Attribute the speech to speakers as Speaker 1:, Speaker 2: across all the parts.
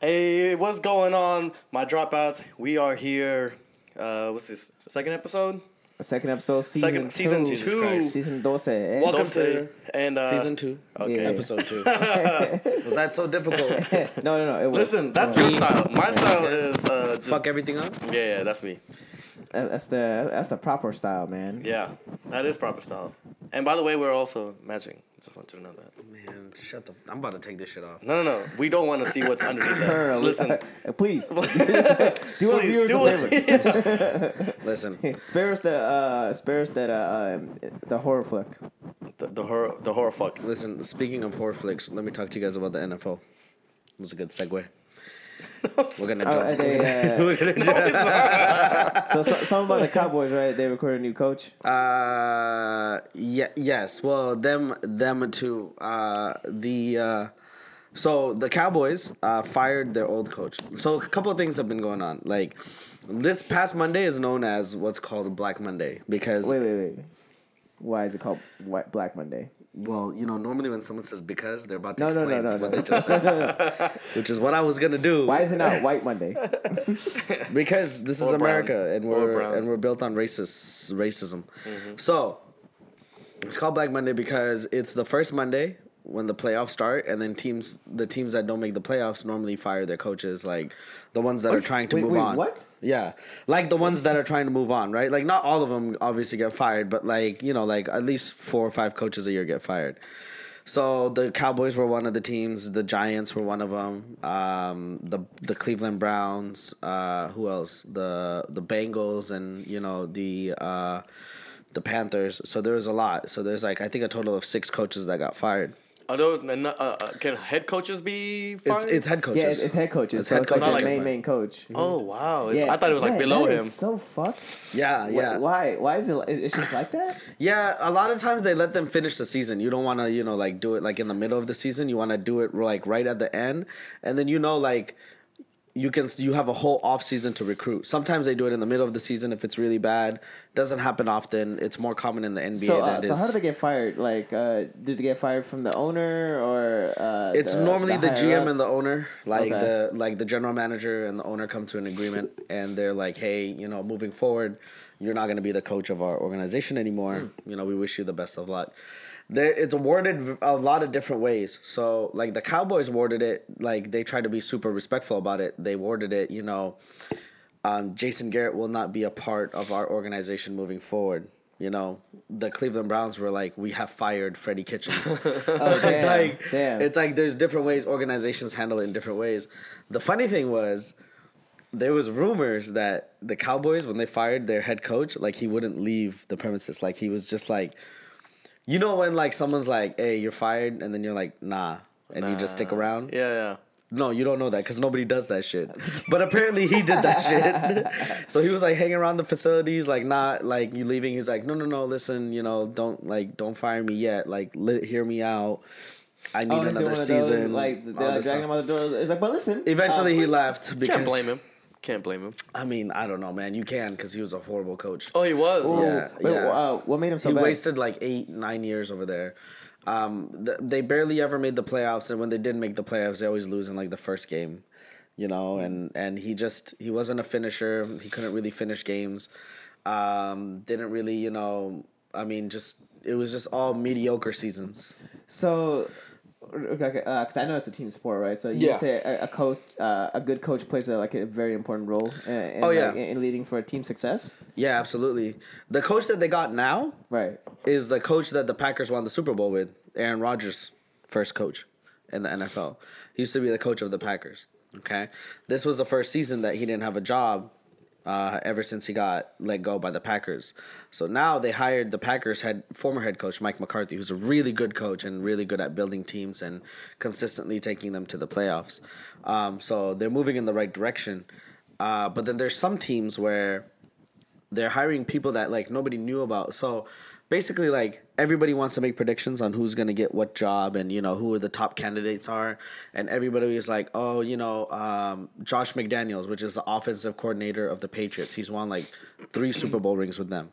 Speaker 1: Hey, what's going on, my dropouts? We are here. Uh, what's this? Second episode.
Speaker 2: Second episode, season
Speaker 1: Second-
Speaker 2: two.
Speaker 1: season two.
Speaker 2: Jesus Christ. Season 12. eh?
Speaker 3: Welcome
Speaker 1: Dose
Speaker 3: to
Speaker 1: and uh,
Speaker 3: Season two,
Speaker 1: Okay.
Speaker 2: Yeah.
Speaker 3: episode two. Was that so difficult?
Speaker 2: no, no, no. It was,
Speaker 1: Listen, that's your style. My style is uh, just
Speaker 3: Fuck everything up.
Speaker 1: yeah, yeah, that's me.
Speaker 2: uh, That's the that's the proper style, man.
Speaker 1: Yeah, that is proper style. And by the way, we're also matching. Just want you to know that.
Speaker 3: Man, shut the. I'm about to take this shit off.
Speaker 1: No, no, no. We don't want to see what's underneath that. Listen,
Speaker 2: please do our viewers
Speaker 1: do
Speaker 2: a favor.
Speaker 3: Listen,
Speaker 2: Spare us the uh, spare us that uh, um, the horror flick.
Speaker 1: the, the horror, the horror fuck.
Speaker 3: listen. Speaking of horror flicks, let me talk to you guys about the NFL. It was a good segue. We're gonna
Speaker 2: Oh,
Speaker 3: jump.
Speaker 2: they, uh,
Speaker 3: We're gonna jump.
Speaker 2: so, so something about the Cowboys, right? They recruited a new coach.
Speaker 3: Uh, yeah, yes. Well, them, them too. Uh, the uh, so the Cowboys uh, fired their old coach. So a couple of things have been going on. Like this past Monday is known as what's called Black Monday because
Speaker 2: Wait, wait, wait. Why is it called Black Monday?
Speaker 3: Well, you know, normally when someone says because, they're about to
Speaker 2: No,
Speaker 3: explain
Speaker 2: no, no,
Speaker 3: what
Speaker 2: no.
Speaker 3: they just said, which is what I was gonna do.
Speaker 2: Why is it not White Monday?
Speaker 3: because this is
Speaker 1: Or brown.
Speaker 3: America and we're.
Speaker 1: Mm-hmm.
Speaker 3: and we're built on racist racism. So it's called Black Monday because it's the first Monday when the playoffs start, and then teams the teams that don't make the playoffs normally fire their coaches, like the ones that are trying to
Speaker 2: Wait,
Speaker 3: move
Speaker 2: wait,
Speaker 3: on.
Speaker 2: what?
Speaker 3: Yeah, like the ones that are trying to move on, right? Like not all of them obviously get fired, but like you know, like at least four or five coaches a year get fired. So the Cowboys were one of the teams. The Giants were one of them. Um, the the Cleveland Browns. Uh, who else? The the Bengals and you know the uh, the Panthers. So there was a lot. So there's like I think a total of six coaches that got fired.
Speaker 1: Are those, uh, uh, can head coaches be
Speaker 3: It's
Speaker 1: fired?
Speaker 3: it's head coaches.
Speaker 2: Yeah, it's, it's head coaches.
Speaker 3: It's
Speaker 2: so
Speaker 3: head
Speaker 2: it's like
Speaker 3: coaches.
Speaker 2: the
Speaker 1: Not
Speaker 2: main
Speaker 1: like-
Speaker 2: main coach.
Speaker 1: oh wow! It's,
Speaker 2: Yeah,
Speaker 1: I thought it was like
Speaker 2: man,
Speaker 1: below
Speaker 2: that
Speaker 1: him.
Speaker 2: is so fucked.
Speaker 3: yeah, yeah.
Speaker 2: Why? Why is it? It's just like that.
Speaker 3: Yeah, a lot of times they let them finish the season. You don't want to, you know, like do it like in the middle of the season. You want to do it like right at the end, and then you know, like you can you have a whole off season to recruit. Sometimes they do it in the middle of the season if it's really bad. Doesn't happen often. It's more common in the NBA
Speaker 2: So,
Speaker 3: than
Speaker 2: uh, so how did they get fired? Like, uh, did they get fired from the owner or? Uh,
Speaker 3: it's normally the, GM and the owner, like
Speaker 2: Okay.
Speaker 3: the like the general manager and the owner come to an agreement, and they're like, "Hey, you know, moving forward, you're not going to be the coach of our organization anymore. You know, we wish you the best of luck." There, it's awarded a lot of different ways. So, like the Cowboys awarded it, like they tried to be super respectful about it. They awarded it, you know, um, Jason Garrett will not be a part of our organization moving forward. You know, the Cleveland Browns were like, we have fired Freddie Kitchens. so it's
Speaker 2: damn,
Speaker 3: like,
Speaker 2: damn.
Speaker 3: it's like there's different ways organizations handle it in different ways. The funny thing was, there was rumors that the Cowboys, when they fired their head coach, like he wouldn't leave the premises. Like he was just like, you know, when like someone's like, "Hey, you're fired," and then you're like, "Nah," and you just stick around.
Speaker 1: Yeah, yeah.
Speaker 3: No, you don't know that because nobody does that shit. But apparently he did that shit. so he was like hanging around the facilities, like not like you leaving. He's like, no, no, no. Listen, you know, don't like don't fire me yet. Like li- hear me out. I need
Speaker 2: Oh,
Speaker 3: another
Speaker 2: one of those,
Speaker 3: season.
Speaker 2: like they're
Speaker 3: all
Speaker 2: like dragging him out the door. It's like, but listen.
Speaker 3: Eventually
Speaker 2: uh,
Speaker 3: he left because
Speaker 1: Can't blame him. Can't blame him.
Speaker 3: I mean, I don't know, man. You can because he was a horrible coach.
Speaker 1: Oh, he was.
Speaker 2: Ooh,
Speaker 3: Yeah,
Speaker 2: wait,
Speaker 3: yeah.
Speaker 2: Uh, what made him so
Speaker 3: he
Speaker 2: bad?
Speaker 3: wasted like eight, nine years over there. Um, th- they barely ever made the playoffs, and when they did make the playoffs, they always lose in like the first game, you know. And and he just he wasn't a finisher. He couldn't really finish games. Um, didn't really, you know. I mean, just it was just all mediocre seasons.
Speaker 2: So, okay, because I know it's a team sport, right? So you
Speaker 3: Yeah.
Speaker 2: would say a, a coach, uh, a good coach plays a, like a very important role in, in,
Speaker 3: Oh, yeah.
Speaker 2: like, in leading for a team success,
Speaker 3: Yeah, absolutely. The coach that they got now
Speaker 2: right?
Speaker 3: is the coach that the Packers won the Super Bowl with, Aaron Rodgers, first coach in the NFL. He used to be the coach of the Packers. Okay, this was the first season that he didn't have a job uh, ever since he got let go by the Packers. So now they hired the Packers head former head coach Mike McCarthy, who's a really good coach and really good at building teams and consistently taking them to the playoffs. Um, so they're moving in the right direction. Uh, but then there's some teams where they're hiring people that like nobody knew about. So basically like everybody wants to make predictions on who's gonna get what job and you know who the top candidates are and everybody is like oh you know um, josh mcdaniels which is the offensive coordinator of the patriots he's won like three super bowl rings with them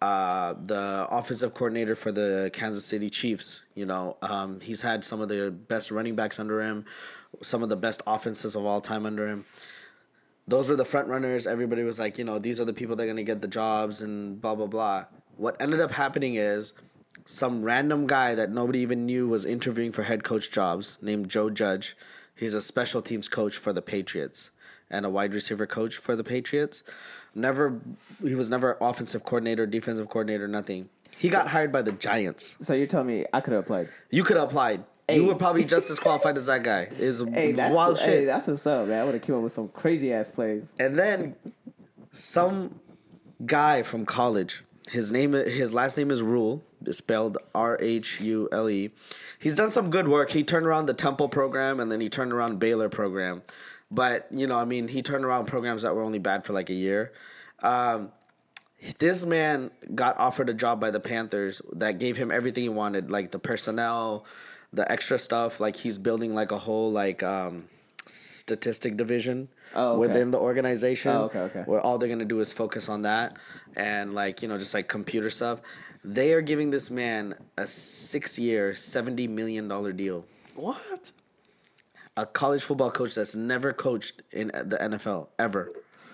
Speaker 3: uh, the offensive coordinator for the kansas city chiefs you know um, he's had some of the best running backs under him some of the best offenses of all time under him. Those were the front runners. Everybody was like, you know, these are the people that are gonna get the jobs and blah blah blah. What ended up happening is some random guy that nobody even knew was interviewing for head coach jobs named Joe Judge. He's a special teams coach for the Patriots and a wide receiver coach for the Patriots. Never, he was never offensive coordinator, defensive coordinator, nothing. He got hired by the Giants.
Speaker 2: So you're telling me I could have applied?
Speaker 3: You could have applied.
Speaker 2: Hey.
Speaker 3: You were probably just as qualified as that guy. Is
Speaker 2: Hey, that's
Speaker 3: wild
Speaker 2: hey,
Speaker 3: shit.
Speaker 2: that's what's up, man. I would have came up with some crazy ass plays.
Speaker 3: and then some guy from college. His name, his last name is Rhule. Spelled R H U L E. He's done some good work. He turned around the Temple program, and then he turned around Baylor program. But you know, I mean, he turned around programs that were only bad for like a year. Um, this man got offered a job by the Panthers that gave him everything he wanted, like the personnel, the extra stuff. Like he's building like a whole like um, statistic division
Speaker 2: Oh, okay.
Speaker 3: within the organization.
Speaker 2: Oh, okay, okay.
Speaker 3: Where all they're gonna do is focus on that and like you know just like computer stuff. They are giving this man a six-year, seventy million dollar deal.
Speaker 1: What?
Speaker 3: A college football coach that's never coached in the NFL ever.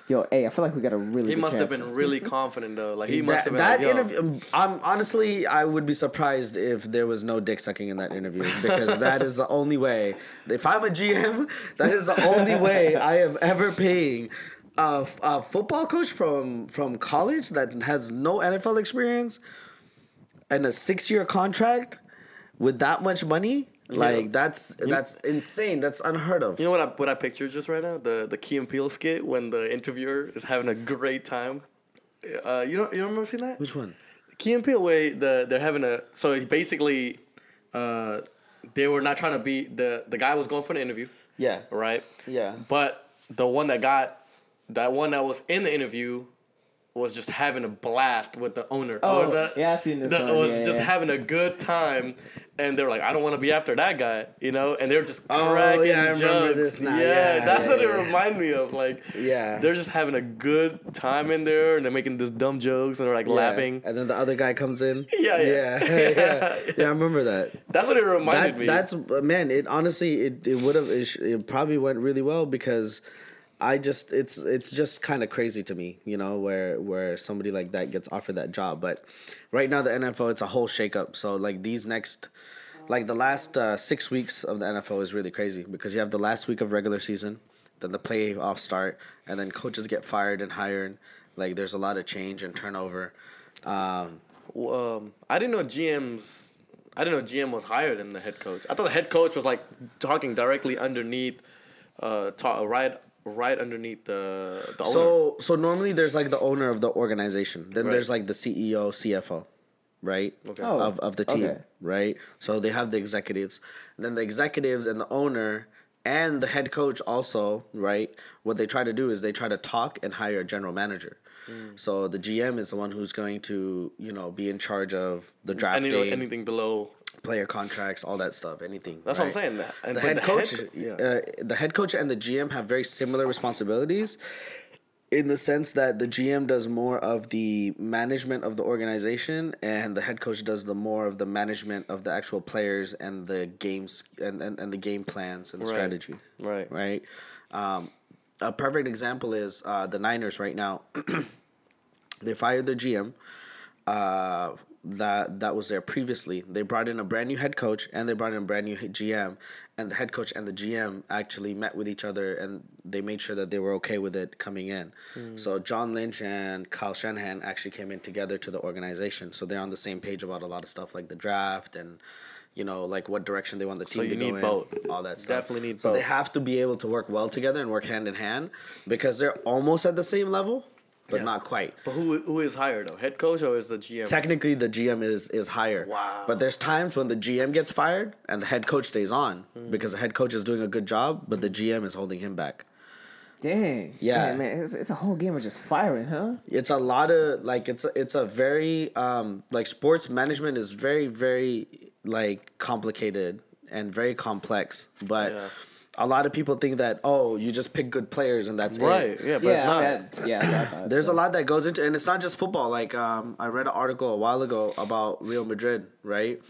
Speaker 2: Yo, hey, I feel like we got a really.
Speaker 1: He
Speaker 2: good
Speaker 1: must have been really confident though. Like he must have been
Speaker 3: that
Speaker 1: like,
Speaker 3: interview. Um, I'm honestly, I would be surprised if there was no dick sucking in that interview because that is the only way. If I'm a GM, that is the only way I am ever paying a, a football coach from from college that has no NFL experience and a six year contract with that much money. Like that's that's insane. That's unheard of.
Speaker 1: You know what I what I pictured just right now? The the Key and Peele skit when the interviewer is having a great time. Uh, you know you remember seeing that?
Speaker 3: Which one?
Speaker 1: Key and Peele way the they're having a so basically, uh, they were not trying to be the the guy was going for the interview,
Speaker 3: Yeah.
Speaker 1: right?
Speaker 3: Yeah.
Speaker 1: But the one that got that one that was in the interview was just having a blast with the owner.
Speaker 2: Oh,
Speaker 1: Or the,
Speaker 2: yeah, I seen this
Speaker 1: the-
Speaker 2: one.
Speaker 1: Was
Speaker 2: Yeah,
Speaker 1: just
Speaker 2: yeah.
Speaker 1: having a good time, and they were like, "I don't want to be after that guy," you know. And they were just
Speaker 3: Oh,
Speaker 1: cracking
Speaker 3: yeah, I remember
Speaker 1: jokes.
Speaker 3: this now.
Speaker 1: Yeah,
Speaker 3: Yeah,
Speaker 1: that's what it reminded me of. Like,
Speaker 3: Yeah.
Speaker 1: they're just having a good time in there, and they're making these dumb jokes, and they're like laughing.
Speaker 3: And then the other guy comes in.
Speaker 1: Yeah, yeah.
Speaker 3: yeah, yeah. yeah I remember that.
Speaker 1: That's what it reminded
Speaker 3: that
Speaker 1: me.
Speaker 3: that's man it honestly it, it would have it, it probably went really well because i just it's it's just kind of crazy to me you know where where somebody like that gets offered that job but right now the nfl it's a whole shakeup so like these next like the last uh, six weeks of the nfl is really crazy because you have the last week of regular season then the playoffs start and then coaches get fired and hired like there's a lot of change and turnover um,
Speaker 1: um, I didn't know GM's. I didn't know GM was higher than the head coach. I thought the head coach was like talking directly underneath, uh, ta- right, right underneath the the owner.
Speaker 3: So so normally there's like the owner of the organization. Then
Speaker 1: Right.
Speaker 3: there's like the CEO, CFO, right?
Speaker 1: Okay.
Speaker 2: Oh,
Speaker 3: of of the team,
Speaker 2: okay.
Speaker 3: right? So they have the executives. And then the executives and the owner and the head coach also, right? What they try to do is they try to talk and hire a general manager.
Speaker 1: Hmm.
Speaker 3: So the GM is the one who's going to, you know, be in charge of the drafting,
Speaker 1: Any, anything below.
Speaker 3: Player contracts, all that stuff, anything.
Speaker 1: That's
Speaker 3: right?
Speaker 1: what I'm saying. That and
Speaker 3: the head coach,
Speaker 1: yeah.
Speaker 3: uh, the head coach and the GM have very similar responsibilities, in the sense that the GM does more of the management of the organization, and the head coach does the more of the management of the actual players and the games and, and, and the game plans and the
Speaker 1: Right.
Speaker 3: strategy.
Speaker 1: Right.
Speaker 3: Right. Um, a perfect example is uh, the Niners right now. they fired their GM uh, that that was there previously. They brought in a brand new head coach and they brought in a brand new GM, and the head coach and the GM actually met with each other and they made sure that they were okay with it coming in. Hmm. So John Lynch and Kyle Shanahan actually came in together to the organization, so they're on the same page about a lot of stuff like the draft and. You know, like what direction they want the team
Speaker 1: you
Speaker 3: to go
Speaker 1: need
Speaker 3: in,
Speaker 1: both.
Speaker 3: all that stuff.
Speaker 1: Definitely need
Speaker 3: so they have to be able to work well together and work hand in hand because they're almost at the same level, but
Speaker 1: Yeah.
Speaker 3: not quite
Speaker 1: But who who is higher though? Head coach or is the GM?
Speaker 3: technically the GM is is higher.
Speaker 1: Wow.
Speaker 3: But there's times when the GM gets fired and the head coach stays on
Speaker 1: Hmm.
Speaker 3: because the head coach is doing a good job, but the GM is holding him back.
Speaker 2: Dang.
Speaker 3: Yeah.
Speaker 2: Man, man, it's, it's a whole game of just firing, huh?
Speaker 3: It's a lot of like it's a, it's a very um like sports management is very very like complicated and very complex, but.
Speaker 1: Yeah.
Speaker 3: A lot of people think that oh you just pick good players and that's
Speaker 1: right.
Speaker 3: it. Right.
Speaker 1: Yeah, but
Speaker 2: yeah,
Speaker 1: it's not.
Speaker 2: that's- yeah. Thought
Speaker 3: There's
Speaker 2: so.
Speaker 3: a lot that goes into, and it's not just football. Like, um, I read an article a while ago about Real Madrid, right?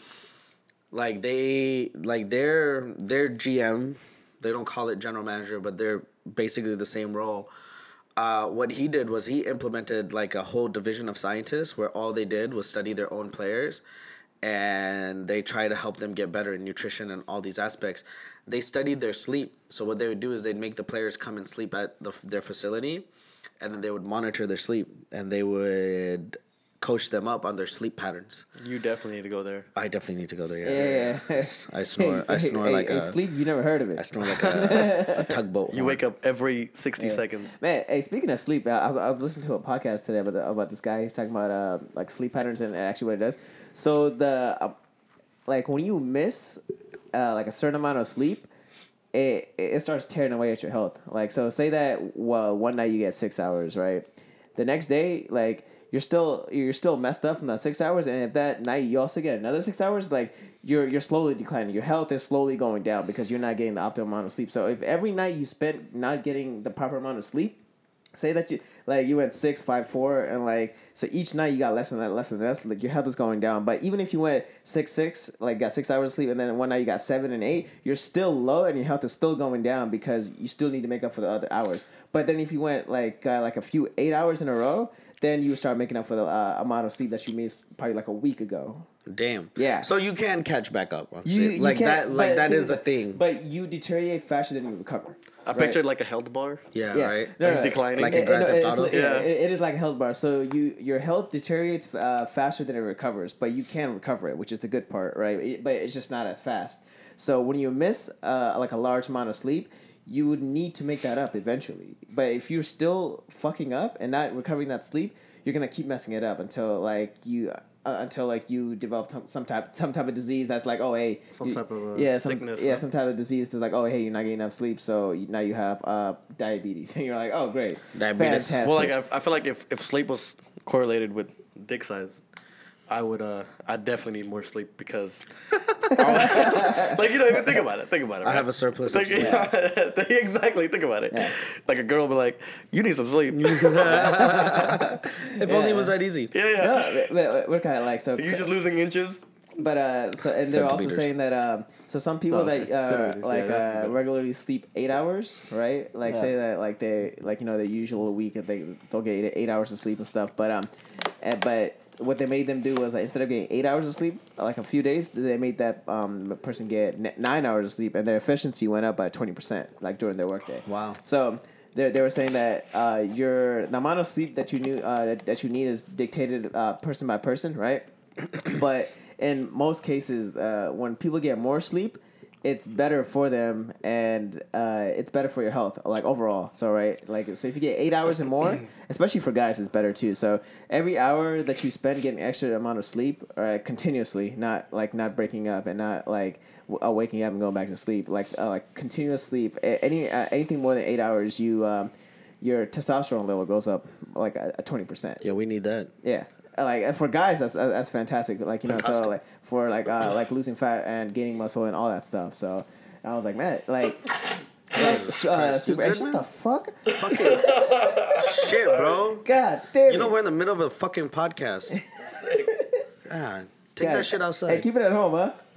Speaker 3: Like they, like their their GM, They don't call it general manager, but they're basically the same role. Uh, what he did was he implemented like a whole division of scientists where all they did was study their own players and they try to help them get better in nutrition and all these aspects. They studied their sleep. So what they would do is they'd make the players come and sleep at the, their facility and then they would monitor their sleep and they would coach them up on their sleep patterns.
Speaker 1: You definitely need to go there.
Speaker 3: I definitely need to go there. Yeah,
Speaker 2: Yeah, yeah.
Speaker 3: I snore. I snore
Speaker 2: hey,
Speaker 3: like
Speaker 2: hey,
Speaker 3: a.
Speaker 2: sleep. You never heard of it.
Speaker 3: I snore like a, a tugboat.
Speaker 1: You wake up every sixty seconds.
Speaker 2: Man, hey, speaking of sleep, I was, I was listening to a podcast today about the, about this guy. He's talking about uh, like sleep patterns and actually what it does. So the um, like when you miss uh, like a certain amount of sleep, it it starts tearing away at your health. Like so, say that well, one night you get six hours, right? The next day, like you're still you're still messed up from that six hours, and if that night you also get another six hours, like you're you're slowly declining. Your health is slowly going down because you're not getting the optimal amount of sleep. So if every night you spent not getting the proper amount of sleep, say that you like you went six five four and like so each night you got less than that less than that like your health is going down. But even if you went six six like got six hours of sleep and then one night you got seven and eight you're still low and your health is still going down because you still need to make up for the other hours. But then if you went like uh, like a few eight hours in a row then you start making up for the uh, amount of sleep that you missed probably like a week ago
Speaker 3: Damn.
Speaker 2: Yeah.
Speaker 3: So you can catch back up on
Speaker 2: you,
Speaker 3: sleep.
Speaker 2: you
Speaker 3: like
Speaker 2: can't-
Speaker 3: that. Like
Speaker 2: but
Speaker 3: that a thing.
Speaker 2: but you deteriorate faster than you recover
Speaker 1: I
Speaker 2: right?
Speaker 1: pictured like a health bar.
Speaker 3: yeah,
Speaker 2: Yeah.
Speaker 3: Right.
Speaker 2: No,
Speaker 1: Like
Speaker 2: no,
Speaker 1: declining.
Speaker 3: Like
Speaker 2: It-
Speaker 3: in Grand
Speaker 2: it- it's
Speaker 3: Auto?
Speaker 2: yeah,
Speaker 1: Yeah.
Speaker 2: it- it is like a health bar. So you your health deteriorates uh, faster than it recovers, but you can recover it, which is the good part, right? It- but it's just not as fast. So when you miss uh, like a large amount of sleep, you would need to make that up eventually. But if you're still fucking up and not recovering that sleep, you're gonna keep messing it up until like you. Uh, until like you develop t- some type some type of disease that's like oh hey
Speaker 1: Some
Speaker 2: you-
Speaker 1: type of, uh,
Speaker 2: yeah some,
Speaker 1: sickness,
Speaker 2: yeah
Speaker 1: huh?
Speaker 2: some type of disease that's like oh hey you're not getting enough sleep so you, now you have uh diabetes and you're like oh great
Speaker 3: Diabetes.
Speaker 2: fantastic
Speaker 1: Well, like I, I feel like if, if sleep was correlated with dick size, I would uh I definitely need more sleep because like you know even think about it think about it.
Speaker 3: I have a surplus of sleep.
Speaker 1: yeah, exactly think about it.
Speaker 2: Yeah.
Speaker 1: Like a girl will be like, you need some sleep.
Speaker 3: If only it was that easy.
Speaker 1: yeah, yeah.
Speaker 2: no, but- but we're kind of like so
Speaker 1: You're just losing inches.
Speaker 2: but uh so and they're also saying that um so some people
Speaker 1: Oh,
Speaker 2: that uh
Speaker 1: Centimeters, yeah,
Speaker 2: like uh regularly sleep eight hours right like
Speaker 1: Yeah.
Speaker 2: say that like they like you know their usual week they they'll get eight, eight hours of sleep and stuff but um and, but what they made them do was like instead of getting eight hours of sleep like a few days they made that um person get n- nine hours of sleep and their efficiency went up by 20% like during their workday
Speaker 3: Wow.
Speaker 2: so they, they were saying that uh, your the amount of sleep that you knew uh, that, that you need is dictated uh, person by person, right? but in most cases, uh, when people get more sleep, it's better for them and uh, it's better for your health, like overall. So right, like so if you get eight hours and more, especially for guys, it's better too. So every hour that you spend getting extra amount of sleep, uh, continuously, not like not breaking up and not like w- uh, waking up and going back to sleep, like uh, like continuous sleep. Any uh, anything more than eight hours, you um, your testosterone level goes up like a twenty percent.
Speaker 3: Yeah, we need that.
Speaker 2: Yeah. Like for guys, that's that's fantastic. Like you know, so like for like uh, like losing fat and gaining muscle and all that stuff. So I was like, man, like, like uh,
Speaker 3: Christ,
Speaker 2: super. Hey,
Speaker 3: good,
Speaker 2: the fuck,
Speaker 3: Fucking shit, bro.
Speaker 2: God damn
Speaker 3: You know we're in the middle of a fucking podcast. God, take
Speaker 2: God.
Speaker 3: that shit outside.
Speaker 2: Hey, keep it at home, huh?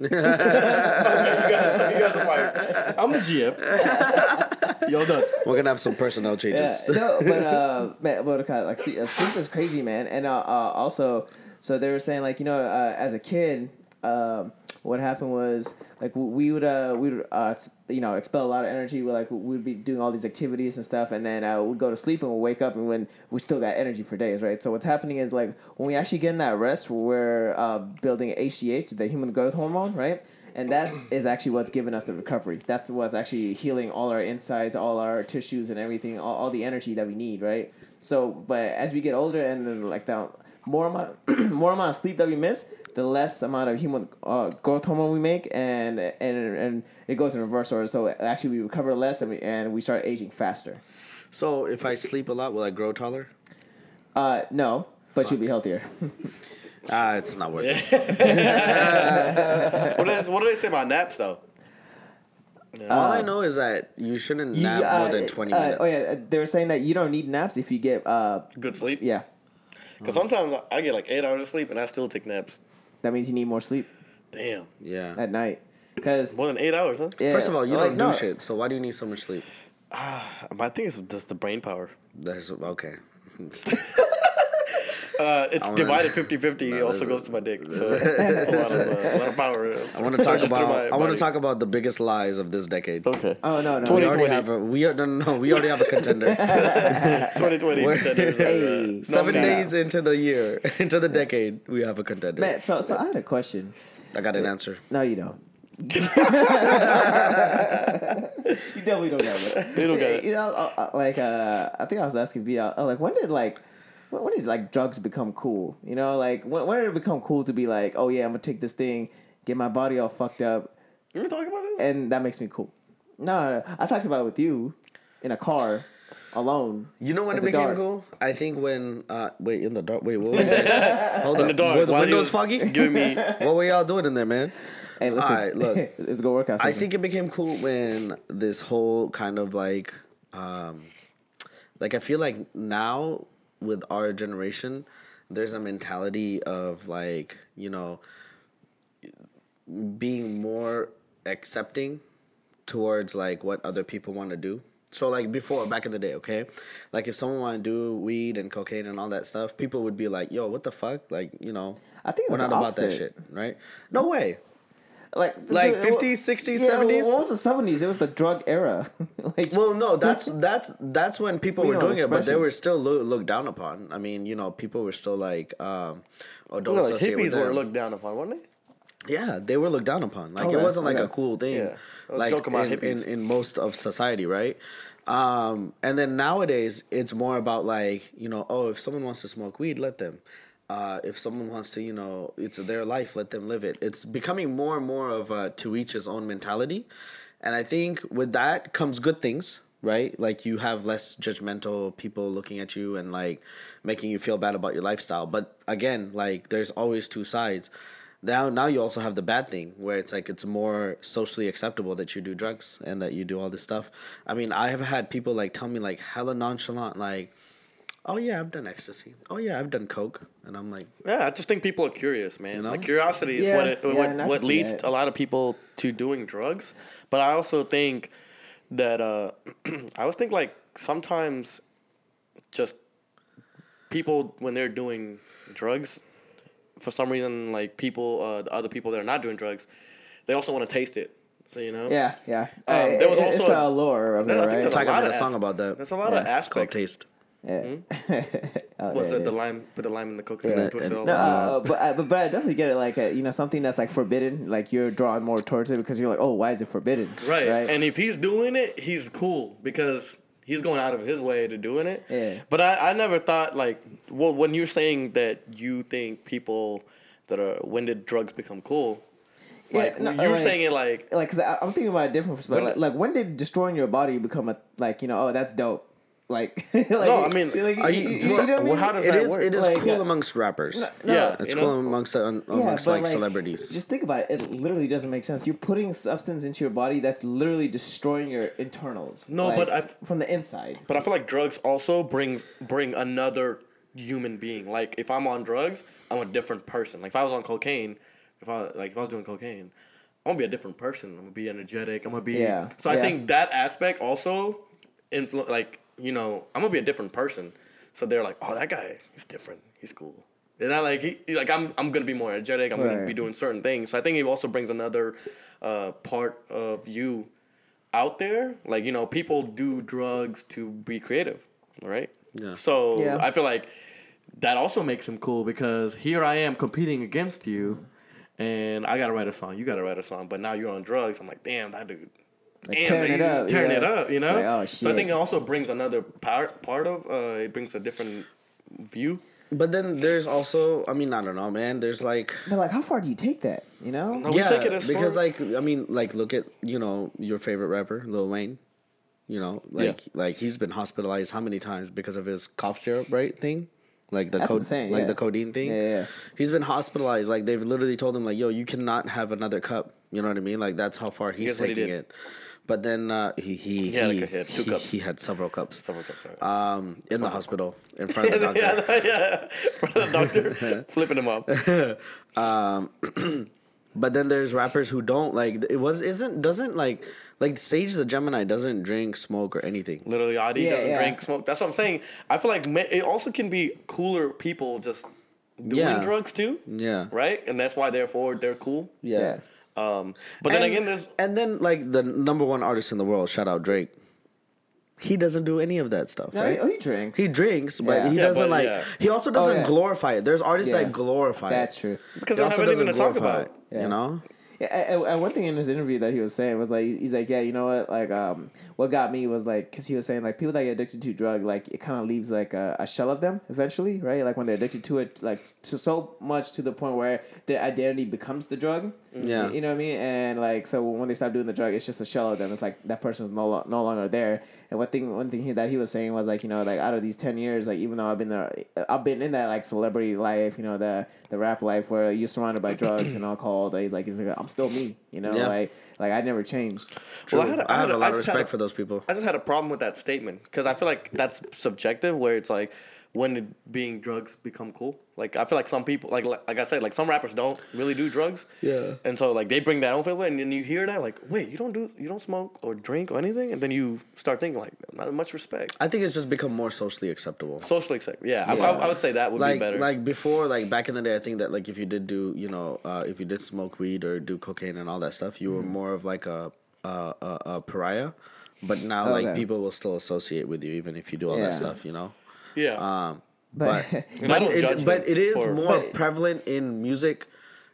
Speaker 1: I'm the GM. Yo, done.
Speaker 3: We're gonna have some personnel
Speaker 2: Yeah,
Speaker 3: changes.
Speaker 2: no, but uh, man, but kind of like sleep, uh, sleep is crazy, man. And uh, uh, also, so they were saying like you know, uh, as a kid, um, what happened was like we would uh we would uh you know expel a lot of energy. We like we'd be doing all these activities and stuff, and then uh, we'd go to sleep and we'd wake up and when we still got energy for days, right? So what's happening is like when we actually get in that rest, we're uh, building HGH, the human growth hormone, right? And that is actually what's given us the recovery. That's what's actually healing all our insides, all our tissues, and everything, all, all the energy that we need, right? So, but as we get older and then like the more amount, more amount of sleep that we miss, the less amount of human uh, growth hormone we make, and and and it goes in reverse order. So actually, we recover less, and we and we start aging faster.
Speaker 3: so if I sleep a lot, will I grow taller?
Speaker 2: Uh, no, but you'll be healthier.
Speaker 3: Ah, it's not worth it.
Speaker 1: What did, I, what did they say about naps though?
Speaker 3: All I know is that you shouldn't
Speaker 2: You-
Speaker 3: nap
Speaker 2: uh,
Speaker 3: more than twenty
Speaker 2: uh,
Speaker 3: minutes.
Speaker 2: Oh yeah, uh, they were saying that you don't need naps if you get uh
Speaker 1: Good sleep.
Speaker 2: yeah.
Speaker 1: Because sometimes I get like eight hours of sleep and I still take naps.
Speaker 2: That means you need more sleep
Speaker 1: Damn. yeah.
Speaker 2: At night. Because
Speaker 1: More than eight hours, huh?
Speaker 2: yeah,
Speaker 3: First of all, you
Speaker 2: like,
Speaker 3: don't do
Speaker 2: no,
Speaker 3: shit, so why do you need so much sleep?
Speaker 1: I think it's just the brain power.
Speaker 3: That's okay.
Speaker 1: Uh, it's
Speaker 3: wanna-
Speaker 1: divided 50-50. It also goes to my dick. So it's a lot of, uh, a lot of power.
Speaker 3: I want to talk about. I want to talk about the biggest lies of this decade.
Speaker 1: Okay.
Speaker 2: Oh no, no.
Speaker 3: We already
Speaker 1: 2020.
Speaker 3: have a. We are no, no, no. We already have a contender.
Speaker 1: 2020
Speaker 3: We're-
Speaker 1: contenders. are, uh,
Speaker 2: Hey.
Speaker 3: Seven
Speaker 1: nominated.
Speaker 3: days into the year, into the decade, we have a contender.
Speaker 2: Man, so so I had a question.
Speaker 3: I got an answer.
Speaker 2: No, you don't. you definitely don't have it.
Speaker 1: You don't got it.
Speaker 2: You know, uh, uh, like uh, I think I was asking Vita, uh, like when did like when, when did like drugs become cool? You know, like when when did it become cool to be like, oh yeah, I'm gonna take this thing, get my body all fucked up,
Speaker 1: You ever talk about this?
Speaker 2: and that makes me cool. No, no, I talked about it with you in a car, alone.
Speaker 3: You know when it became
Speaker 2: dark.
Speaker 3: cool? I think when uh wait in the dark. Wait, what was this? Hold
Speaker 1: In
Speaker 3: up.
Speaker 1: the dark.
Speaker 3: Were the
Speaker 1: while
Speaker 3: windows
Speaker 1: was
Speaker 3: foggy?
Speaker 1: Giving me.
Speaker 3: What were y'all doing in there, man?
Speaker 2: Hey, listen,
Speaker 3: Alright, look.
Speaker 2: it's a good workout.
Speaker 3: I think it became cool when this whole kind of like, um, like I feel like now with our generation, there's a mentality of like you know being more accepting towards like what other people want to do. So like before, back in the day, okay, like if someone wanted to do weed and cocaine and all that stuff, people would be like, "Yo, what the fuck?" Like you know,
Speaker 2: I think
Speaker 3: we're not about that shit, right? No way.
Speaker 2: Like
Speaker 3: like
Speaker 2: dude,
Speaker 3: 50s, 60s,
Speaker 2: yeah,
Speaker 3: 70s?
Speaker 2: What was the seventies? It was the drug era. like,
Speaker 3: Well, no, that's that's that's when people were
Speaker 2: Freedom of
Speaker 3: doing it, but they were still loo- looked down upon. I mean, you know, people were still like, um, "Oh, don't
Speaker 1: No, like
Speaker 3: associate with
Speaker 1: hippies were
Speaker 3: them."
Speaker 1: looked down upon, weren't they?
Speaker 3: Yeah, they were looked down upon. Like it
Speaker 2: Okay,
Speaker 3: wasn't like a cool thing.
Speaker 1: Yeah. I was
Speaker 3: Like
Speaker 1: about
Speaker 3: in, in,
Speaker 1: hippies.
Speaker 3: in most of society, right? Um, and then nowadays it's more about like, you know, oh, if someone wants to smoke weed, let them. Uh, if someone wants to, you know, it's their life, let them live it. It's becoming more and more of a to each his own mentality. And I think with that comes good things, right? Like you have less judgmental people looking at you and like making you feel bad about your lifestyle. But again, like there's always two sides. Now now you also have the bad thing where it's like it's more socially acceptable that you do drugs and that you do all this stuff. I mean, I have had people like tell me like hella nonchalant like Oh yeah, I've done ecstasy. Oh yeah, I've done coke, and I'm like,
Speaker 1: Yeah, I just think people are curious, man.
Speaker 3: You know?
Speaker 1: Like curiosity is
Speaker 2: Yeah,
Speaker 1: what it,
Speaker 2: yeah,
Speaker 1: what, what leads
Speaker 2: that.
Speaker 1: a lot of people to doing drugs. But I also think that uh, I always think like sometimes just people when they're doing drugs, for some reason, like people, uh, the other people that are not doing drugs, they also want to taste it. So you know,
Speaker 2: yeah, yeah.
Speaker 1: Um, there was
Speaker 2: it- it's
Speaker 1: also-
Speaker 2: the allure of it,
Speaker 1: I think
Speaker 2: right?
Speaker 1: there's
Speaker 3: Tiger
Speaker 1: lot
Speaker 3: made a song
Speaker 1: as-
Speaker 3: about that.
Speaker 1: There's a lot
Speaker 2: Yeah.
Speaker 1: of
Speaker 3: It's called taste.
Speaker 2: Yeah. Oh,
Speaker 1: Was
Speaker 2: there
Speaker 1: it the lime? Put the lime in the coconut
Speaker 2: Yeah.
Speaker 1: and twist it all
Speaker 2: No, uh, but, uh, but but I definitely get it. Like uh, you know, something that's like forbidden. Like you're drawn more towards it because you're like, oh, why is it forbidden?
Speaker 1: Right.
Speaker 2: Right.
Speaker 1: And if he's doing it, he's cool because he's going out of his way to doing it.
Speaker 2: Yeah.
Speaker 1: But I, I never thought like well when you're saying that you think people that are when did drugs become cool?
Speaker 2: Yeah,
Speaker 1: Like
Speaker 2: no,
Speaker 1: you're
Speaker 2: like-
Speaker 1: saying it like
Speaker 2: like, cause I, I'm thinking about a different perspective.
Speaker 1: When-
Speaker 2: Like, like, when did destroying your body become a like you know? Oh, that's dope. Like, like
Speaker 1: No, I mean,
Speaker 2: like,
Speaker 3: Are you,
Speaker 2: you,
Speaker 3: just-
Speaker 2: know what I mean?
Speaker 1: how does
Speaker 3: it
Speaker 1: that
Speaker 3: is
Speaker 1: work?
Speaker 3: it is
Speaker 2: Like,
Speaker 3: cool
Speaker 2: uh,
Speaker 3: amongst rappers.
Speaker 2: no,
Speaker 1: Yeah.
Speaker 3: it's cool
Speaker 1: know?
Speaker 3: amongst uh,
Speaker 2: Yeah,
Speaker 3: amongst
Speaker 2: but,
Speaker 3: like, celebrities.
Speaker 2: Just think about it. It literally doesn't make sense. You're putting substance into your body that's literally destroying your internals.
Speaker 1: No,
Speaker 2: like,
Speaker 1: but I've-
Speaker 2: from the inside.
Speaker 1: But I feel like drugs also brings bring another human being. Like if I'm on drugs, I'm a different person. Like if I was on cocaine, if I like if I was doing cocaine, I'm gonna be a different person. I'm gonna be energetic. I'm gonna be
Speaker 2: Yeah,
Speaker 1: So I
Speaker 2: yeah.
Speaker 1: think that aspect also influ- like, you know, I'm gonna be a different person. So they're like, Oh, that guy, he's different. He's cool. They're not like he he- like I'm I'm gonna be more energetic, I'm gonna be doing certain things. So I think it also brings another uh, part of you out there. Like, you know, people do drugs to be creative, right?
Speaker 3: Yeah.
Speaker 1: So
Speaker 2: Yeah.
Speaker 1: I feel like that also makes him cool because here I am competing against you and I gotta write a song, you gotta write a song, but now you're on drugs. I'm like, damn, that dude.
Speaker 2: Like,
Speaker 1: damn,
Speaker 2: tearing
Speaker 1: he's
Speaker 2: it up,
Speaker 1: tearing it up, you know?
Speaker 2: Like, oh,
Speaker 1: So I think it also brings another part part of uh it brings a different view.
Speaker 3: But then there's also, I mean, I don't know, man. There's like,
Speaker 2: But like, how far do you take that? You know?
Speaker 1: No, we
Speaker 3: yeah,
Speaker 1: take it as
Speaker 3: because
Speaker 1: far-
Speaker 3: like, I mean, like, look at you know your favorite rapper, Lil Wayne. You know, like, like he's been hospitalized how many times because of his cough syrup, right? Thing, like the
Speaker 2: That's
Speaker 3: code,
Speaker 2: insane,
Speaker 3: like
Speaker 2: yeah.
Speaker 3: the codeine thing.
Speaker 2: Yeah, yeah.
Speaker 3: He's been hospitalized. Like they've literally told him, like, yo, you cannot have another cup. You know what I mean? Like that's how far he's
Speaker 1: Guess he
Speaker 3: taking it. But then uh, he he
Speaker 1: He had, like, a hit, two
Speaker 3: he-
Speaker 1: cups.
Speaker 3: He had several cups.
Speaker 1: Several cups, right?
Speaker 3: Um, in the hospital in front of the doctor.
Speaker 1: yeah, yeah. For the doctor, flipping him up.
Speaker 3: But then there's rappers who don't like it was isn't doesn't like like Sage the Gemini doesn't drink, smoke, or anything.
Speaker 1: Literally, Adi
Speaker 2: Yeah,
Speaker 1: doesn't
Speaker 2: yeah.
Speaker 1: drink, smoke. That's what I'm saying. I feel like it also can be cooler people just doing
Speaker 3: Yeah.
Speaker 1: drugs too.
Speaker 3: Yeah.
Speaker 1: Right, and that's why therefore they're cool.
Speaker 3: Yeah.
Speaker 1: Um, but then
Speaker 3: And-
Speaker 1: again, there's
Speaker 3: and then like the number one artist in the world, shout out Drake. He doesn't do any of that stuff,
Speaker 2: No,
Speaker 3: right?
Speaker 2: he, oh, he drinks.
Speaker 3: He drinks, but
Speaker 2: Yeah.
Speaker 3: he
Speaker 1: Yeah,
Speaker 3: doesn't
Speaker 1: but
Speaker 3: like.
Speaker 1: yeah.
Speaker 3: He also doesn't
Speaker 2: yeah.
Speaker 3: glorify it. There's artists
Speaker 2: Yeah.
Speaker 3: that glorify it.
Speaker 2: That's true.
Speaker 1: because
Speaker 3: He
Speaker 1: they don't have
Speaker 3: also
Speaker 1: anything to
Speaker 3: doesn't
Speaker 1: talk about.
Speaker 3: it,
Speaker 2: Yeah.
Speaker 3: You know.
Speaker 2: Yeah, and, and one thing in his interview that he was saying was like he's like yeah you know what like um what got me was like because he was saying like people that get addicted to drug like it kind of leaves like a, a shell of them eventually right like when they're addicted to it like to so much to the point where their identity becomes the drug
Speaker 3: Yeah.
Speaker 2: you know what I mean and like so when they stop doing the drug it's just a shell of them it's like that person's no lo- no longer there and one thing one thing he, that he was saying was like you know like out of these ten years like even though I've been there I've been in that like celebrity life you know the the rap life where you're surrounded by drugs and alcohol like, like, it's like I'm still me you know
Speaker 3: Yeah.
Speaker 2: like like I never changed
Speaker 1: Well, I had a-
Speaker 3: I
Speaker 1: I
Speaker 3: have
Speaker 1: had
Speaker 3: a
Speaker 1: a-
Speaker 3: lot of respect
Speaker 1: a-
Speaker 3: for those people.
Speaker 1: I just had a problem with that statement because I feel like that's subjective. Where it's like when did being drugs become cool? Like I feel like some people, like like I said, like some rappers don't really do drugs.
Speaker 3: Yeah.
Speaker 1: And so like they bring that own flavor, and then you hear that like, wait, you don't do, you don't smoke or drink or anything, and then you start thinking like, not much respect.
Speaker 3: I think it's just become more socially acceptable.
Speaker 1: Socially accepted. Yeah, I,
Speaker 3: Yeah.
Speaker 1: I, I would say that would
Speaker 3: like
Speaker 1: be better.
Speaker 3: like before like back in the day i think that like if you did do you know uh, if you did smoke weed or do cocaine and all that stuff you were
Speaker 1: Mm-hmm.
Speaker 3: more of like a a, a, a pariah but now like people will still associate with you even if you do all
Speaker 2: Yeah.
Speaker 3: that stuff you know
Speaker 1: yeah.
Speaker 3: um
Speaker 2: But-
Speaker 3: but but it, but it is more
Speaker 2: But-
Speaker 3: prevalent in music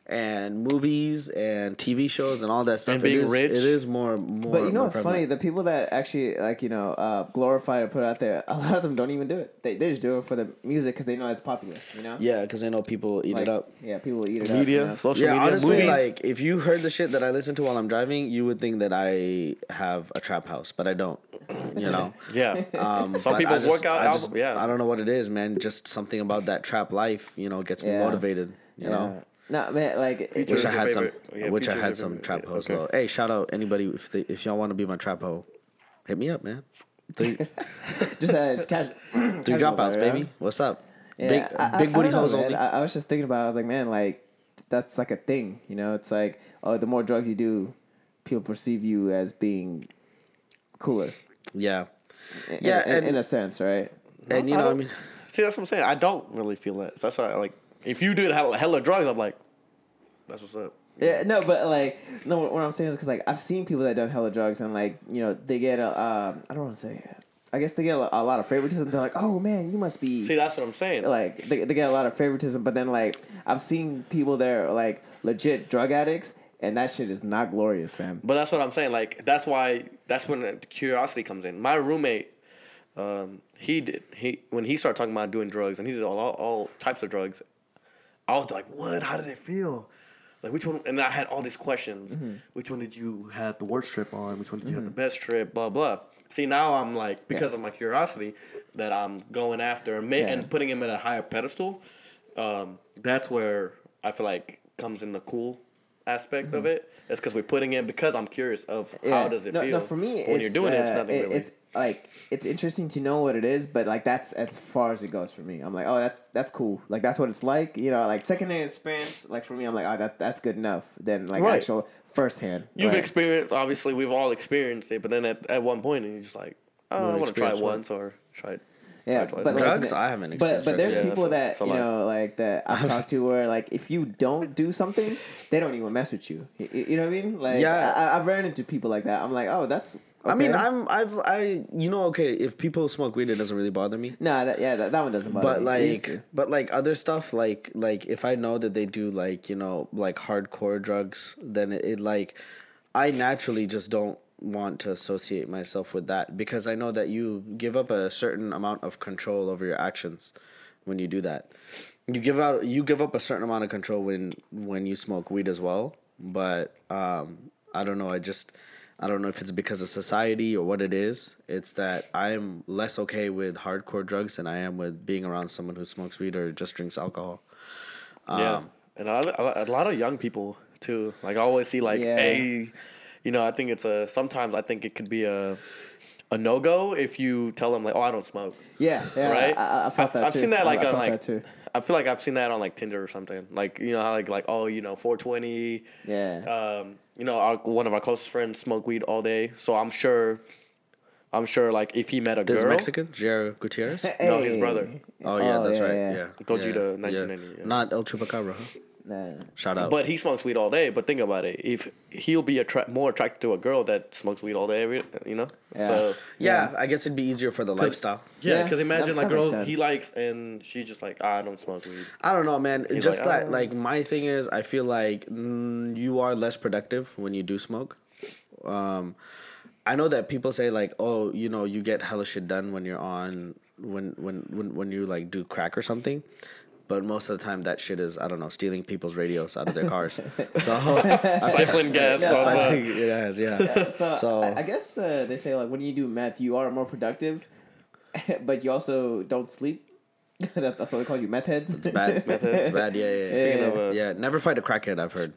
Speaker 3: and movies and TV shows and all that stuff.
Speaker 1: And being
Speaker 3: it is,
Speaker 1: rich.
Speaker 3: It is more more.
Speaker 2: but you know
Speaker 3: more
Speaker 2: what's funny the people that actually like you know uh, glorify to put out there a lot of them don't even do it they, they just do it for the music because they know it's popular you know
Speaker 3: Yeah, because they know people eat
Speaker 2: like,
Speaker 3: it up.
Speaker 2: yeah people will eat it
Speaker 1: media,
Speaker 2: up you know?
Speaker 1: social
Speaker 3: yeah,
Speaker 1: media,
Speaker 3: honestly,
Speaker 1: movies.
Speaker 3: like if you heard the shit that I listen to while I'm driving, you would think that I have a trap house, but I don't. You know.
Speaker 1: yeah.
Speaker 3: Um,
Speaker 1: Some
Speaker 3: people
Speaker 1: people's
Speaker 3: I just- I just-
Speaker 1: yeah.
Speaker 3: I don't know what it is, man. Just something about that trap life, you know, gets me
Speaker 2: Yeah.
Speaker 3: motivated. You know.
Speaker 2: No man like it-
Speaker 1: Future
Speaker 3: Wish I had some.
Speaker 1: yeah,
Speaker 3: I wish I had some trap
Speaker 1: yeah,
Speaker 3: hoes
Speaker 1: okay.
Speaker 3: though. Hey, shout out anybody if they, if y'all want to be my trap hoe, hit me up, man. Three,
Speaker 2: just uh, just casual
Speaker 3: three dropouts, baby. What's up?
Speaker 2: Yeah,
Speaker 3: big
Speaker 2: I- I-
Speaker 3: big
Speaker 2: I
Speaker 3: booty
Speaker 2: don't know,
Speaker 3: hoes only.
Speaker 2: I, I was just thinking about. it. I was like, man, like that's like a thing. You know, it's like oh, the more drugs you do, people perceive you as being cooler.
Speaker 3: yeah,
Speaker 2: In,
Speaker 3: Yeah,
Speaker 2: in,
Speaker 3: and-
Speaker 2: in a sense, right?
Speaker 3: and you
Speaker 1: I
Speaker 3: know, I mean,
Speaker 1: See, that's what I'm saying. I don't really feel that. That's why, I, like, if you did hella, hella drugs, I'm like, that's what's up.
Speaker 2: Yeah, no, but like, no, what I'm saying is because like I've seen people that done hella drugs and like you know they get a um I don't want to say, I guess they get a, a lot of favoritism. They're like, oh man, you must be
Speaker 1: See, that's what I'm saying.
Speaker 2: like they, they get a lot of favoritism, but then like I've seen people that are like legit drug addicts, and that shit is not glorious, fam.
Speaker 1: But that's what I'm saying. Like that's why that's when the curiosity comes in. My roommate, um, he did he when he started talking about doing drugs and he did all, all, all types of drugs. I was like, what? How did it feel? Like which one? And I had all these questions.
Speaker 2: Mm-hmm.
Speaker 1: Which one did you have the worst trip on? Which one did you have the best trip? Blah blah. See now I'm like because of my curiosity that I'm going after and, ma-
Speaker 2: Yeah.
Speaker 1: and putting him at a higher pedestal. Um, that's where I feel like comes in the cool aspect of it. It's because we're putting in because I'm curious of how does it
Speaker 2: no,
Speaker 1: feel.
Speaker 2: No, for me,
Speaker 1: when you're doing it, it's
Speaker 2: uh,
Speaker 1: nothing
Speaker 2: it-
Speaker 1: really.
Speaker 2: It's like it's interesting to know what it is, but like that's as far as it goes for me. I'm like, oh, that's that's cool. Like that's what it's like. You know, like secondhand experience. Like for me, I'm like, oh, that that's good enough. Then like
Speaker 1: Right.
Speaker 2: actual firsthand.
Speaker 1: You've
Speaker 2: right?
Speaker 1: experienced, obviously, we've all experienced it, but then at, at one point, and you're just like, oh, I
Speaker 3: wanna
Speaker 1: try it once or try it.
Speaker 2: Yeah,
Speaker 1: twice.
Speaker 2: but like,
Speaker 3: Drugs? I haven't
Speaker 2: But
Speaker 3: experienced
Speaker 2: but there's.
Speaker 1: Yeah,
Speaker 2: people
Speaker 1: a-
Speaker 2: that you know like that I've talked to where like if you don't do something, they don't even mess with you. You, you know what I mean? Like
Speaker 3: Yeah.
Speaker 2: I, I've ran into people like that. I'm like, oh, that's.
Speaker 3: I mean. I'm I've I you know okay if people smoke weed it doesn't really bother me.
Speaker 2: Nah, that, yeah, that, that one doesn't bother
Speaker 3: but
Speaker 2: me.
Speaker 3: Like but like other stuff like like if i know that they do like you know like hardcore drugs then it, it like i naturally just don't want to associate myself with that because i know that you give up a certain amount of control over your actions when you do that you give out you give up a certain amount of control when when you smoke weed as well but um i don't know i just i don't know if it's because of society or what it is it's that i'm less okay with hardcore drugs than i am with being around someone who smokes weed or just drinks alcohol
Speaker 1: yeah.
Speaker 3: Um,
Speaker 1: And a lot, a lot of young people, too. Like, I always see, like,
Speaker 2: Yeah.
Speaker 1: a, you know, I think it's a, sometimes I think it could be a, a no go if you tell them, like, oh, I don't smoke.
Speaker 2: Yeah, yeah,
Speaker 1: right?
Speaker 2: I, I, I felt
Speaker 1: I've,
Speaker 2: that
Speaker 1: I've
Speaker 2: too.
Speaker 1: seen that like
Speaker 2: I
Speaker 1: on
Speaker 2: felt
Speaker 1: like
Speaker 2: that too.
Speaker 1: I feel like I've seen that on like Tinder or something. Like you know how like like oh you know 420.
Speaker 2: Yeah.
Speaker 1: Um, you know our, one of our closest friends smoke weed all day, so I'm sure. I'm sure like if he met a
Speaker 3: This
Speaker 1: girl,
Speaker 3: Mexican, Jared Gutierrez.
Speaker 1: No, his brother.
Speaker 3: Oh yeah,
Speaker 2: Oh,
Speaker 3: that's
Speaker 2: yeah,
Speaker 3: right.
Speaker 2: yeah.
Speaker 3: Yeah,
Speaker 1: Gogeta,
Speaker 3: yeah.
Speaker 1: 1990, yeah.
Speaker 3: Not El Chupacabra. Huh?
Speaker 2: Nah.
Speaker 3: Shout out.
Speaker 1: but he smokes weed all day. But think about it, if he'll be attra- more attracted to a girl that smokes weed all day, every you know.
Speaker 2: Yeah.
Speaker 1: So
Speaker 3: yeah, I guess it'd be easier for the lifestyle.
Speaker 1: yeah,
Speaker 2: Yeah,
Speaker 1: because
Speaker 2: that-
Speaker 1: imagine like
Speaker 2: that makes
Speaker 1: girls he likes and she's just like "Ah, I don't smoke weed.
Speaker 3: I don't know, man.
Speaker 1: He's
Speaker 3: Just
Speaker 1: like,
Speaker 3: that,
Speaker 1: "Oh."
Speaker 3: like my thing is, I feel like mm, you are less productive when you do smoke. Um, I know that people say like, oh, you know, you get hella shit done when you're on when when when when you like do crack or something. But most of the time, that shit is I don't know, stealing people's radios out of their cars. so
Speaker 1: Siphoning gas.
Speaker 2: Yeah,
Speaker 1: off,
Speaker 2: so I
Speaker 1: uh,
Speaker 3: it has, yeah.
Speaker 2: So,
Speaker 3: So-
Speaker 2: I, I guess uh, they say like when you do meth, you are more productive, but you also don't sleep. that, that's what they call you, meth heads.
Speaker 3: It's bad.
Speaker 1: Meth
Speaker 3: It's
Speaker 1: heads.
Speaker 3: bad. Yeah, yeah.
Speaker 1: Speaking
Speaker 3: yeah.
Speaker 1: of, uh,
Speaker 3: yeah, never fight a crackhead. I've heard.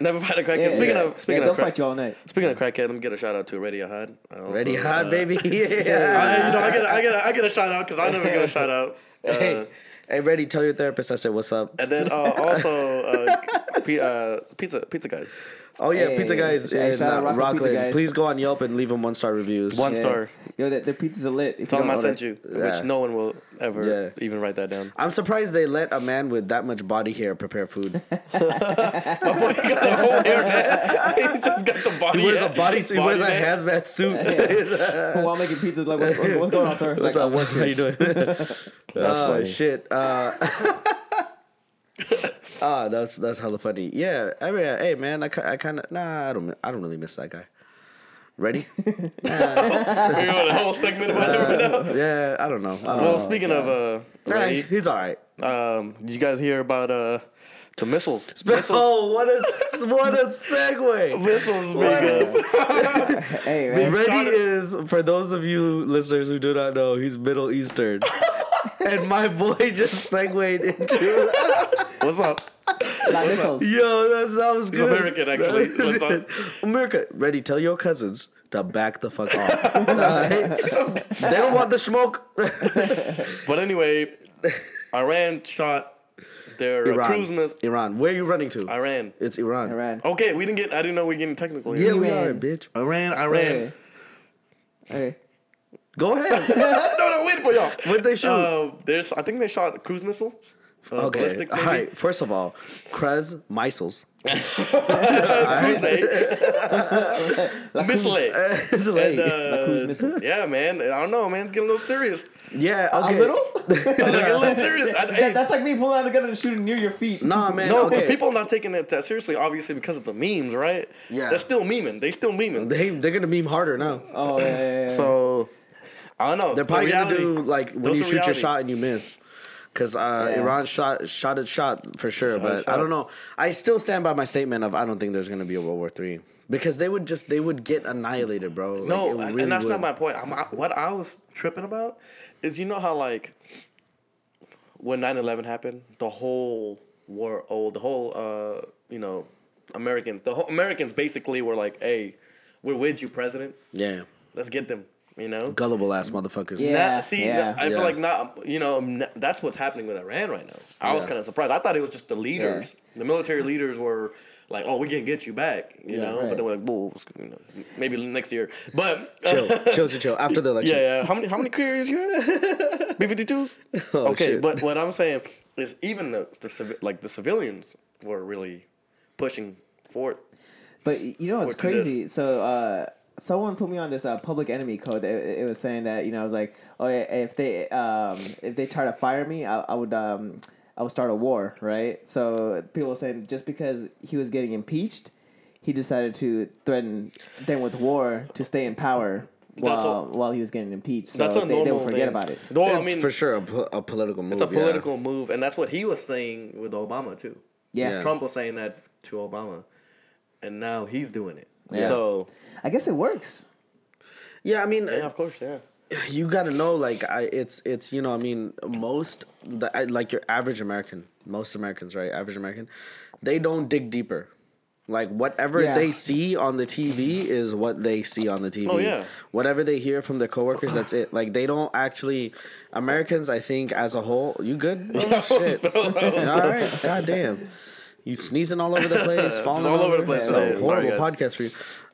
Speaker 1: Never fight a crackhead.
Speaker 2: Yeah,
Speaker 1: speaking
Speaker 2: yeah.
Speaker 1: of speaking
Speaker 2: yeah, they'll
Speaker 1: of crack,
Speaker 2: fight you all night.
Speaker 1: speaking of crackhead, let me get a shout out to Ready Hot.
Speaker 3: Ready hot,
Speaker 1: uh,
Speaker 3: baby.
Speaker 1: I,
Speaker 3: yeah.
Speaker 1: you know, I get a, I get a, I get a shout out because I never get a shout out. Uh,
Speaker 3: Hey, hey, ready? Tell your therapist I said what's up.
Speaker 1: And then uh, also uh, p- uh, pizza pizza guys.
Speaker 3: Oh yeah,
Speaker 2: Hey,
Speaker 3: pizza guys
Speaker 2: hey,
Speaker 3: in
Speaker 2: shout out
Speaker 3: uh,
Speaker 2: Rocklin Pizza Guys.
Speaker 3: Please go on Yelp and leave them one star reviews.
Speaker 1: One
Speaker 2: Yeah.
Speaker 1: star.
Speaker 2: Yo, their, their pizzas are lit. If
Speaker 1: Tell them I sent you,
Speaker 3: Yeah.
Speaker 1: which no one will ever
Speaker 3: Yeah.
Speaker 1: even write that down.
Speaker 3: I'm surprised they let a man with that much body hair prepare food.
Speaker 1: My boy got the whole hair, man. He's just got the body.
Speaker 3: He wears a body suit. He wears a hazmat suit.
Speaker 2: While making pizzas, like what's, what's, what's going on, sir? It's
Speaker 3: What's
Speaker 2: like,
Speaker 3: up?
Speaker 2: I work
Speaker 3: How you doing? oh
Speaker 1: funny.
Speaker 3: shit. Uh, ah, that's that's hella funny. Yeah, I mean, hey man, I, I kind of nah, I don't I don't really miss that guy. Ready?
Speaker 1: We're doing a whole segment about him right now.
Speaker 3: yeah, I don't know. I don't
Speaker 1: Well,
Speaker 3: know.
Speaker 1: speaking of uh,
Speaker 3: Nah, he's all right.
Speaker 1: um, did you guys hear about uh the missiles? Missiles,
Speaker 3: Oh, what a what a segue.
Speaker 1: missiles being uh,
Speaker 2: hey man,
Speaker 3: Ready
Speaker 1: shot it-
Speaker 3: is for those of you listeners who do not know, he's Middle Eastern. and my boy just segued into
Speaker 1: What's up?
Speaker 2: Not missiles.
Speaker 3: Yo, that sounds good.
Speaker 1: American, actually. What's?
Speaker 3: America, ready? Tell your cousins to back the fuck off. Alright? they don't want the smoke.
Speaker 1: But anyway, Iran shot their uh,
Speaker 3: Iran.
Speaker 1: cruise missile.
Speaker 3: Iran. Where are you running to?
Speaker 1: Iran.
Speaker 3: It's Iran.
Speaker 2: Iran.
Speaker 1: Okay, we didn't get. I didn't know we were getting technical Here.
Speaker 3: Yeah,
Speaker 1: here.
Speaker 3: we
Speaker 2: Iran.
Speaker 3: are, bitch.
Speaker 1: Iran, Iran.
Speaker 2: Hey. Hey.
Speaker 3: Go ahead.
Speaker 1: no, no, wait for y'all.
Speaker 3: What'd they shoot?
Speaker 1: Uh, there's, I think they shot cruise missiles.
Speaker 3: Okay.
Speaker 1: ballistics, maybe.
Speaker 3: right. First of all, Krez missiles.
Speaker 1: Cruise missile.
Speaker 3: It's
Speaker 1: And,
Speaker 3: late.
Speaker 1: uh,
Speaker 2: cruise missiles.
Speaker 1: Yeah, man. I don't know, man. It's getting a little serious.
Speaker 3: yeah.
Speaker 2: A little?
Speaker 1: It's getting a little serious. I, hey,
Speaker 2: That, that's like me pulling out a gun and shooting near your feet.
Speaker 3: Nah, man.
Speaker 1: no,
Speaker 3: okay.
Speaker 1: but people are not taking it that seriously, obviously, because of the memes, right?
Speaker 3: Yeah.
Speaker 1: They're still memeing. They still memeing.
Speaker 3: They they're gonna meme harder now.
Speaker 2: Oh yeah, yeah, yeah.
Speaker 1: So, I don't know.
Speaker 3: They're probably gonna do like when
Speaker 1: Those
Speaker 3: you
Speaker 1: are
Speaker 3: shoot your shot and you miss. Cause uh,
Speaker 2: Yeah.
Speaker 3: Iran shot shot its shot for sure,
Speaker 1: Shot
Speaker 3: but I don't know. I still stand by my statement of I don't think there's gonna be a World War Three because they would just they would get annihilated, bro.
Speaker 1: No, and,
Speaker 3: really
Speaker 1: and that's not my point. I'm, I, what I was tripping about is you know how like when 9-11 happened, the whole war, oh, the whole uh, you know, American, the whole Americans basically were like, "Hey, we're with you, president.
Speaker 3: yeah
Speaker 1: Let's get them." You know.
Speaker 3: gullible ass motherfuckers.
Speaker 2: Yeah.
Speaker 1: Not, see,
Speaker 2: yeah.
Speaker 1: I feel
Speaker 3: Yeah.
Speaker 1: like not. You know, n- that's what's happening with Iran right now. I was kind of surprised. I thought it was just the leaders. The military leaders were like, "Oh, we can get you back," you
Speaker 2: Yeah,
Speaker 1: know.
Speaker 2: right.
Speaker 1: But they were like, "Bull, you know, maybe next year." But
Speaker 3: chill, chill, chill, chill. After the election,
Speaker 1: yeah, yeah. How many how many careers you have? B fifty twos.
Speaker 3: Oh,
Speaker 1: Okay,
Speaker 3: shit.
Speaker 1: but what I'm saying is even the the civi- like the civilians were really pushing for it.
Speaker 2: But you know what's
Speaker 1: Forward this.
Speaker 2: crazy? So uh, someone put me on this uh, public enemy code. It, it was saying that you know I was like, oh yeah, if they um, if they try to fire me, I, I would um, I would start a war, right? So people were saying just because he was getting impeached, he decided to threaten them with war to stay in power while
Speaker 1: a-
Speaker 2: while he was getting impeached. So
Speaker 1: That's a
Speaker 2: they,
Speaker 1: normal
Speaker 2: they would forget
Speaker 1: thing.
Speaker 2: about it.
Speaker 1: Well,
Speaker 3: It's
Speaker 1: I mean,
Speaker 3: for sure a, po- a political move.
Speaker 1: it's a
Speaker 3: yeah.
Speaker 1: political move, and that's what he was saying with Obama too.
Speaker 2: Yeah.
Speaker 3: Yeah.
Speaker 1: Trump was saying that to Obama, and now he's doing it.
Speaker 2: Yeah.
Speaker 1: So
Speaker 2: I guess it works.
Speaker 3: Yeah, I mean,
Speaker 1: yeah, of course, yeah.
Speaker 3: you got to know like I it's it's you know I mean most the like your average American most Americans right average American they don't dig deeper Like whatever
Speaker 2: Yeah.
Speaker 3: they see on the TV is what they see on the TV.
Speaker 1: Oh, yeah.
Speaker 3: Whatever they hear from their coworkers, that's it. Like they don't actually Americans, I think, as a whole. You good? Oh, shit. all right. God damn. You sneezing all over the place, falling
Speaker 1: all over the place
Speaker 3: It's
Speaker 1: today.
Speaker 3: a
Speaker 1: Sorry,
Speaker 3: horrible
Speaker 1: guys.
Speaker 3: podcast for you.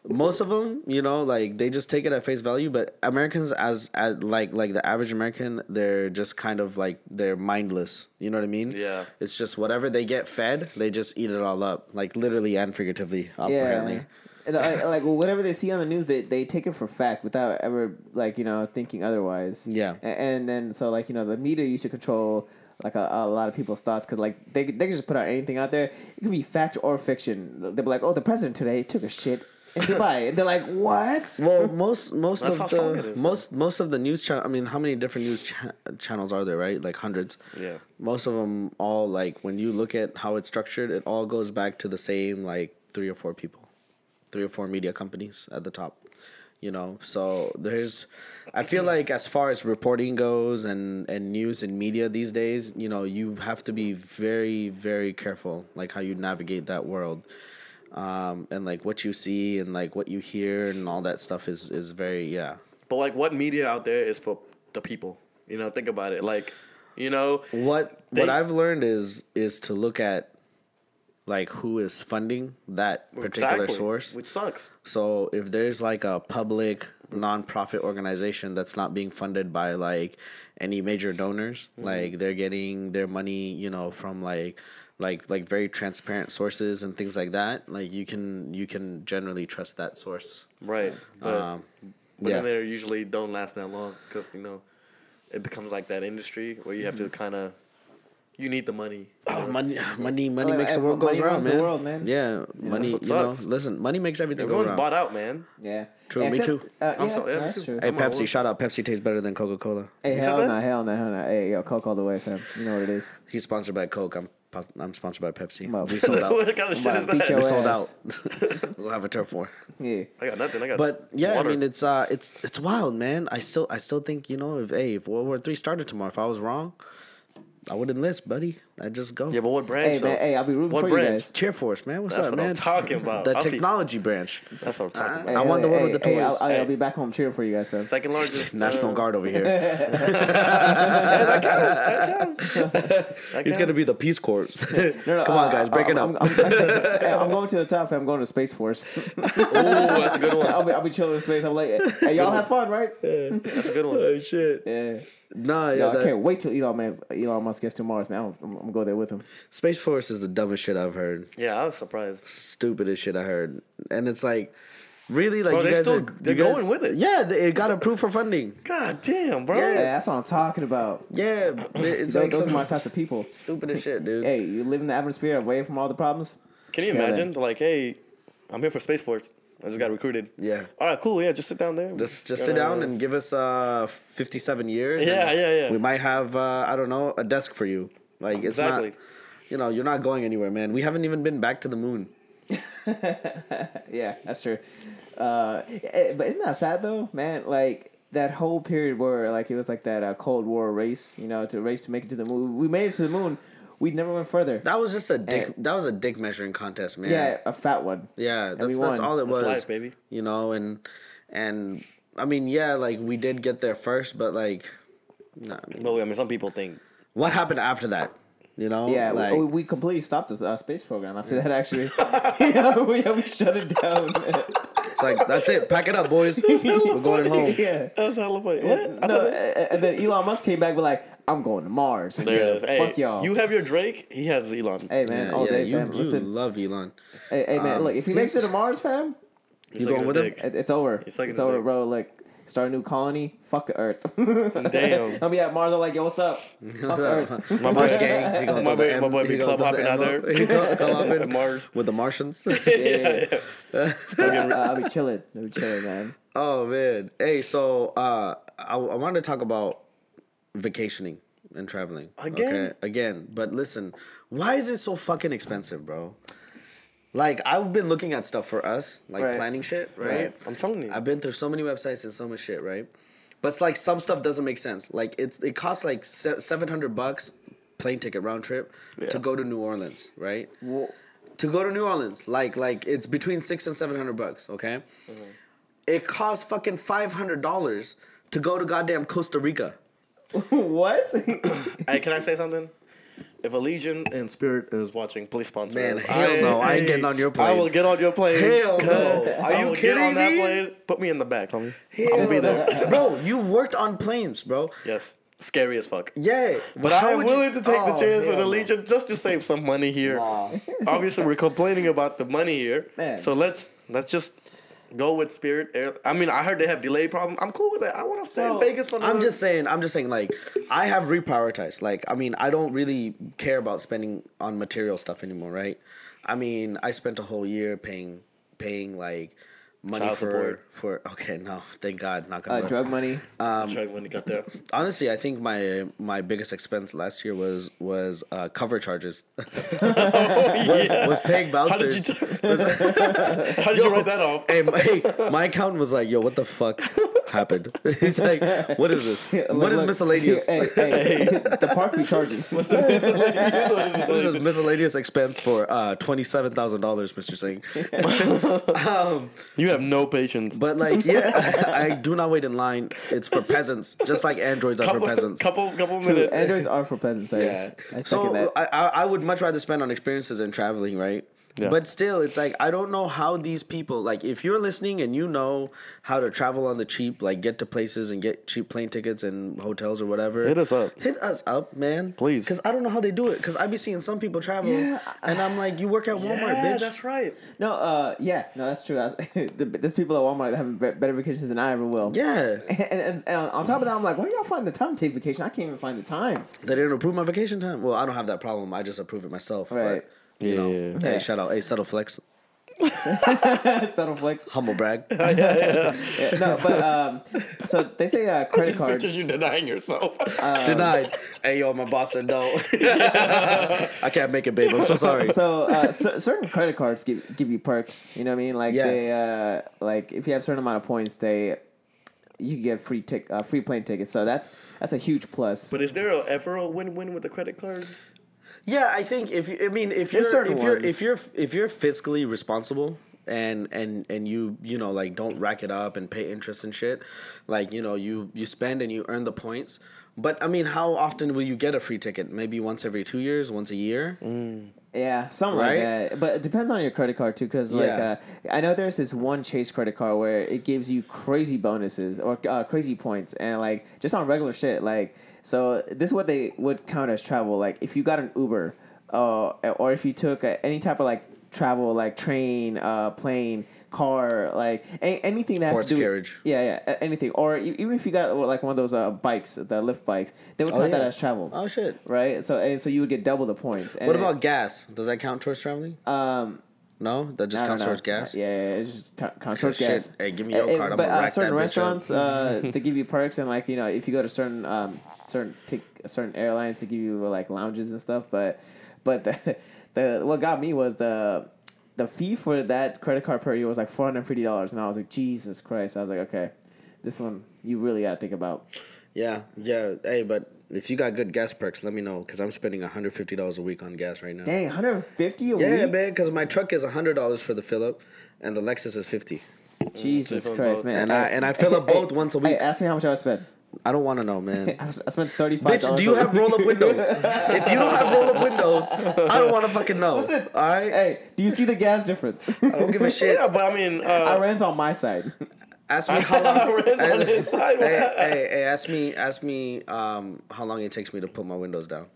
Speaker 3: Most of them, you know, like they just take it at face value. But Americans, as as like like the average American, they're just kind of like they're mindless. You know what I mean?
Speaker 1: Yeah.
Speaker 3: It's just whatever they get fed, they just eat it all up, like literally and figuratively. Apparently.
Speaker 2: And, uh, like whatever they see on the news, they, they take it for fact without ever like you know thinking otherwise.
Speaker 3: Yeah.
Speaker 2: A- and, then so like you know the media used to control like a, a lot of people's thoughts because like they they can just put out anything out there. It could be fact or fiction. They'll be like, oh, the president today took a shit in Dubai, and they're like, what?
Speaker 3: Well, most most
Speaker 1: That's
Speaker 3: of the
Speaker 1: is,
Speaker 3: most most of the news channel. I mean, how many different news cha- channels are there? Right, like hundreds.
Speaker 1: Yeah.
Speaker 3: Most of them all like when you look at how it's structured, it all goes back to the same like three or four people, three or four media companies at the top. You know, so there's, I feel like as far as reporting goes and and news and media these days, you know, you have to be very very careful like how you navigate that world um, and like what you see and like what you hear and all that stuff is is very yeah.
Speaker 1: But like, what media out there is for the people? You know, think about it. Like, you know,
Speaker 3: What
Speaker 1: They-
Speaker 3: what I've learned is is to look at like who is funding that particular
Speaker 1: exactly,
Speaker 3: source.
Speaker 1: which sucks.
Speaker 3: So if there's like a public nonprofit organization that's not being funded by like any major donors,
Speaker 1: Mm-hmm.
Speaker 3: like they're getting their money, you know, from like like like very transparent sources and things like that, like you can you can generally trust that source.
Speaker 1: Right. But,
Speaker 3: Um,
Speaker 1: but
Speaker 3: yeah.
Speaker 1: then they usually don't last that long because you know, it becomes like that industry where you have to kind of, you need the money.
Speaker 3: Oh, money, money, money
Speaker 2: Like,
Speaker 3: makes the world
Speaker 2: money
Speaker 3: goes around,
Speaker 2: runs the
Speaker 3: man.
Speaker 2: world, man.
Speaker 3: Yeah, money.
Speaker 1: what
Speaker 3: You know, listen, money makes everything go
Speaker 1: Everyone's
Speaker 3: around.
Speaker 1: bought out, man.
Speaker 2: Yeah.
Speaker 3: True, me too.
Speaker 2: Uh,
Speaker 1: I'm
Speaker 2: yeah,
Speaker 1: so- yeah, me
Speaker 2: that's
Speaker 1: too.
Speaker 2: true.
Speaker 3: Hey,
Speaker 1: I'm
Speaker 3: Pepsi! Shout out! Pepsi tastes better than Coca Cola.
Speaker 2: Hey,
Speaker 1: You said
Speaker 2: hell
Speaker 1: that?
Speaker 2: no, hell no, hell no. Hey, yo, Coke all the way, fam. You know what it is.
Speaker 3: He's sponsored by Coke. I'm I'm sponsored by Pepsi.
Speaker 2: Well,
Speaker 3: we sold out.
Speaker 1: what kind of shit
Speaker 2: about
Speaker 1: is that?
Speaker 3: we sold out. we'll have a turf war.
Speaker 2: Yeah.
Speaker 1: I got nothing. I got.
Speaker 3: But yeah,
Speaker 1: water.
Speaker 3: I mean, it's uh, it's it's wild, man. I still I still think you know if hey if World War Three started tomorrow, if I was wrong, I would enlist, buddy. I'd just go.
Speaker 1: yeah, but what branch?
Speaker 2: Hey, man, hey, I'll be rooting
Speaker 1: What
Speaker 2: for
Speaker 1: branch?
Speaker 2: you guys.
Speaker 3: Cheer Force, man. What's
Speaker 1: That's
Speaker 3: up,
Speaker 1: what I'm
Speaker 3: man?
Speaker 1: talking about.
Speaker 3: The
Speaker 1: I'll see-
Speaker 3: technology branch.
Speaker 1: That's what I'm talking about.
Speaker 3: I
Speaker 1: about.
Speaker 3: want the one with the
Speaker 2: hey,
Speaker 3: toys.
Speaker 2: I'll, I'll,
Speaker 1: Hey.
Speaker 2: be back home cheering for you guys, fam.
Speaker 1: Second largest
Speaker 3: National
Speaker 1: uh,
Speaker 3: Guard over here.
Speaker 1: That
Speaker 3: He's gonna be the Peace Corps.
Speaker 2: No, no,
Speaker 3: Come on,
Speaker 2: uh,
Speaker 3: guys, break it
Speaker 2: I'm,
Speaker 3: up.
Speaker 2: I'm, I'm, I'm going to the top. I'm going to Space Force.
Speaker 1: Ooh, that's a good one.
Speaker 2: I'll be, I'll be chilling in space. I'm like, hey, y'all have fun, right?
Speaker 1: That's a good one.
Speaker 3: oh shit.
Speaker 2: Yeah.
Speaker 3: Nah,
Speaker 2: Yo,
Speaker 3: yeah.
Speaker 2: I can't wait till Elon, Musk- Elon Musk gets to Mars, man. I'm, I'm, I'm gonna go there with him.
Speaker 3: Space Force is the dumbest shit I've heard.
Speaker 1: Yeah, I was surprised.
Speaker 3: Stupidest shit I heard. And it's like, really, like
Speaker 1: Bro,
Speaker 3: you
Speaker 1: they
Speaker 3: guys
Speaker 1: still-
Speaker 3: are,
Speaker 1: they're
Speaker 3: you guys-
Speaker 1: going with it.
Speaker 3: Yeah, they, it got approved for funding.
Speaker 1: God damn, bro.
Speaker 2: Yeah, that's what I'm talking about.
Speaker 3: Yeah, it's
Speaker 2: Those,
Speaker 3: like
Speaker 2: those are my types of people.
Speaker 3: stupidest shit, dude.
Speaker 2: Hey, you live in the atmosphere away from all the problems.
Speaker 1: Can you
Speaker 2: Yeah,
Speaker 1: imagine? Like, hey, I'm here for Space Force. I just got recruited.
Speaker 3: Yeah.
Speaker 1: All right, cool. Yeah, just sit down there.
Speaker 3: Just just sit down and give us uh 57 years.
Speaker 1: Yeah, yeah, yeah.
Speaker 3: We might have uh I don't know a desk for you. Like it's
Speaker 1: Exactly.
Speaker 3: not. You know, you're not going anywhere, man. We haven't even been back to the moon.
Speaker 2: Yeah, that's true. Uh, eh, but isn't that sad though, man? Like that whole period where like it was like that uh, Cold War race, you know, to race to make it to the moon. We made it to the moon. We never went further.
Speaker 3: That was just a dick.
Speaker 2: Eh.
Speaker 3: that was a dick measuring contest, man.
Speaker 2: yeah, a fat one.
Speaker 3: Yeah, that's that's all it
Speaker 1: That's
Speaker 3: was.
Speaker 1: life, baby.
Speaker 3: You know, and and I mean, yeah, like we did get there first, but like, nah, I mean,
Speaker 1: But I mean, some people think.
Speaker 3: What happened after that? You know,
Speaker 2: Yeah, we-
Speaker 3: like
Speaker 2: we, we completely stopped the uh, space program after that. Actually, yeah, we, we shut it down.
Speaker 3: it's like that's it. Pack it up, boys. We're going home.
Speaker 2: yeah.
Speaker 1: That's hella funny. What?
Speaker 2: No,
Speaker 1: that-
Speaker 2: and then Elon Musk came back, but like, I'm going to Mars.
Speaker 1: There
Speaker 2: yeah,
Speaker 1: it is. Hey,
Speaker 2: Fuck y'all.
Speaker 1: You have your Drake. He has Elon.
Speaker 2: hey man,
Speaker 3: Yeah,
Speaker 2: all
Speaker 3: yeah,
Speaker 2: day,
Speaker 3: you,
Speaker 2: fam.
Speaker 3: you
Speaker 2: Listen,
Speaker 3: love Elon.
Speaker 2: hey, hey man,
Speaker 3: um,
Speaker 2: look, if he makes it to Mars, fam,
Speaker 1: He's
Speaker 3: You going with him?
Speaker 1: dick.
Speaker 2: it, it's over. It's over,
Speaker 1: dick.
Speaker 2: bro. Like, start a new colony. Fuck the Earth.
Speaker 1: Damn.
Speaker 2: I'll be at Mars. I'm like, yo, what's up? Fuck Earth.
Speaker 3: My Mars gang.
Speaker 1: My
Speaker 3: throw the
Speaker 1: boy- my boy be club
Speaker 3: throw the
Speaker 1: hopping out there.
Speaker 3: He gonna come up in
Speaker 1: Mars.
Speaker 3: with the Martians.
Speaker 2: Yeah, yeah.
Speaker 1: Still getting-
Speaker 2: Uh, I'll be chilling. I'll be chilling, man.
Speaker 3: oh man. Hey, so uh, I I wanted to talk about vacationing and traveling
Speaker 1: Again?
Speaker 3: Okay? Again, but listen, why is it so fucking expensive, bro? Like I've been looking at stuff for us, like
Speaker 2: Right.
Speaker 3: planning shit, right?
Speaker 2: Right.
Speaker 1: I'm telling you.
Speaker 3: I've been through so many websites and so much shit, right? But it's like some stuff doesn't make sense. Like it's it costs like seven hundred bucks plane ticket round trip to go to New Orleans, right?
Speaker 2: Well,
Speaker 3: to go to New Orleans, like like it's between six and seven hundred bucks. Okay, mm-hmm. it costs fucking five hundred dollars to go to goddamn Costa Rica.
Speaker 2: what?
Speaker 1: Hey, can I say something? If Allegiant and Spirit is watching, please sponsor
Speaker 3: Man,
Speaker 1: us.
Speaker 3: hell no, I ain't getting on your plane.
Speaker 1: I will get on your plane.
Speaker 3: Hell no. Are
Speaker 1: I
Speaker 3: you
Speaker 1: will get
Speaker 3: kidding
Speaker 1: on that
Speaker 3: me?
Speaker 1: plane. Put me in the back, homie.
Speaker 3: Hell
Speaker 1: gonna be there.
Speaker 3: no. bro. You've worked on planes, bro.
Speaker 1: Yes, scary as fuck.
Speaker 3: Yeah,
Speaker 1: But
Speaker 3: how
Speaker 1: I am
Speaker 3: would you-
Speaker 1: willing to take the
Speaker 3: Oh,
Speaker 1: chance with
Speaker 3: hell no.
Speaker 1: Just to save some money here.
Speaker 3: Nah.
Speaker 1: Obviously, we're complaining about the money here,
Speaker 2: Man.
Speaker 1: so let's let's just go with Spirit Air. I mean, I heard they have delay problem. I'm cool with that. I want to stay
Speaker 2: So,
Speaker 1: in Vegas for.
Speaker 3: I'm just saying. I'm just saying. Like, I have reprioritized. Like, I mean, I don't really care about spending on material stuff anymore, right? I mean, I spent a whole year paying, paying like money
Speaker 1: Child
Speaker 3: for
Speaker 1: support.
Speaker 3: for. Okay, no, thank God, not gonna.
Speaker 2: uh, drug money.
Speaker 1: Drug when you got there.
Speaker 3: Honestly, I think my my biggest expense last year was was uh, cover charges.
Speaker 1: yeah.
Speaker 3: was paying
Speaker 1: How did
Speaker 3: bouncers.
Speaker 1: you? How did you write that off?
Speaker 3: hey, my, hey, my accountant was like, "Yo, what the fuck happened?" He's like, "What is this?
Speaker 2: Look,
Speaker 3: what is
Speaker 2: look,
Speaker 3: miscellaneous?
Speaker 2: Hey, hey, the park we charging.
Speaker 3: What is miscellaneous? this miscellaneous expense for uh, twenty seven thousand dollars, Mister Singh?"
Speaker 1: Um, you have no patience.
Speaker 3: But like, yeah, I, I do not wait in line. It's for peasants, just like androids are for peasants.
Speaker 1: couple, couple
Speaker 2: True,
Speaker 1: minutes.
Speaker 2: Androids are for peasants. Sorry.
Speaker 3: Yeah.
Speaker 2: I
Speaker 3: So
Speaker 2: that.
Speaker 3: I, I I would much rather spend on experiences and traveling, right?
Speaker 1: Yeah.
Speaker 3: But still, it's like I don't know how these people like. If you're listening and you know how to travel on the cheap, like get to places and get cheap plane tickets and hotels or whatever,
Speaker 1: Hit us up.
Speaker 3: Hit us up, man.
Speaker 1: Please.
Speaker 3: Because I don't know how they do it. Because I be seeing some people travel,
Speaker 2: Yeah,
Speaker 3: and I'm like, you work at Walmart,
Speaker 1: yeah,
Speaker 3: bitch.
Speaker 1: that's right.
Speaker 2: no, uh, yeah, no, that's true. Was, there's people at Walmart that have better vacations than I ever will.
Speaker 3: Yeah,
Speaker 2: And, and, and on top of that, I'm like, where do y'all find the time to take vacation? I can't even find the time.
Speaker 3: they didn't approve my vacation time. Well, I don't have that problem. I just approve it myself.
Speaker 2: Right.
Speaker 3: But, you know,
Speaker 1: Yeah.
Speaker 3: hey,
Speaker 2: Yeah.
Speaker 3: shout out, hey, subtle flex,
Speaker 2: Subtle flex.
Speaker 3: humble brag.
Speaker 2: Yeah, no, but um, so they say uh, credit
Speaker 1: These
Speaker 2: cards.
Speaker 1: pictures you denying yourself.
Speaker 3: Denied. Hey yo, my boss said no. I can't make it, babe. I'm so sorry.
Speaker 2: So uh, cer- certain credit cards give give you perks. You know what I mean? Like
Speaker 3: Yeah.
Speaker 2: they uh, like if you have a certain amount of points, they you get free tick uh, free plane tickets. So that's that's a huge plus.
Speaker 1: but is there a, ever a win-win with the credit cards?
Speaker 3: Yeah, I think if you, I mean if you're
Speaker 2: There's certain
Speaker 3: if you're if you're if you're fiscally responsible and and and you you know like don't rack it up and pay interest and shit, like you know you you spend and you earn the points. But I mean, how often will you get a free ticket? Maybe once every two years, once a year.
Speaker 2: Yeah, something
Speaker 3: Right?
Speaker 2: like that. But it depends on your credit card too, because like
Speaker 3: Yeah.
Speaker 2: uh, I know there's this one Chase credit card where it gives you crazy bonuses or uh, crazy points, and like just on regular shit. Like so, this is what they would count as travel. Like if you got an Uber, uh, or if you took uh, any type of like travel, like train, uh, plane, car, like a- anything that has
Speaker 3: Horse
Speaker 2: to do.
Speaker 3: carriage.
Speaker 2: Yeah, yeah, a- anything. Or e- even if you got like one of those uh, bikes, the Lyft bikes, they would
Speaker 3: Oh,
Speaker 2: count that as travel.
Speaker 3: Oh shit.
Speaker 2: Right, so and so you would get double the points. And
Speaker 3: What
Speaker 2: it-
Speaker 3: about gas? Does that count towards traveling?
Speaker 2: um?
Speaker 3: No, that just counts towards gas.
Speaker 2: Yeah, yeah, it's just t- counts towards
Speaker 3: Shit.
Speaker 2: gas.
Speaker 3: Hey, give me your card, I'm
Speaker 2: but uh, certain
Speaker 3: that bitch up.
Speaker 2: restaurants, uh, they give you perks and like you know if you go to certain um certain take certain airlines to give you like lounges and stuff. But but the, the what got me was the the fee for that credit card per year was like four hundred fifty dollars, and I was like Jesus Christ! I was like okay, this one you really got to think about.
Speaker 3: Yeah, yeah. Hey, but if you got good gas perks, let me know because I'm spending hundred fifty dollars a week on gas right now.
Speaker 2: Dang, one hundred fifty a
Speaker 3: Yeah,
Speaker 2: week.
Speaker 3: man, because my truck is hundred dollars for the fill up, and the Lexus is fifty.
Speaker 2: Jesus
Speaker 1: mm,
Speaker 2: Christ,
Speaker 1: both.
Speaker 2: man!
Speaker 3: And I- and I fill up both once a week.
Speaker 2: Hey, ask me how much I spent.
Speaker 3: I don't want to know, man.
Speaker 2: I, spent thirty five
Speaker 3: Bitch, do you have roll up windows? if you don't have roll up windows, I don't want to fucking know.
Speaker 2: Listen,
Speaker 3: all right,
Speaker 2: Hey, do you see the gas difference?
Speaker 3: I don't give a shit.
Speaker 1: Yeah, but I mean,
Speaker 2: I
Speaker 1: uh,
Speaker 2: ran on my side.
Speaker 3: Ask me how long.
Speaker 1: I ran on his side.
Speaker 3: hey, hey, hey, ask me, ask me, um, how long it takes me to put my windows down.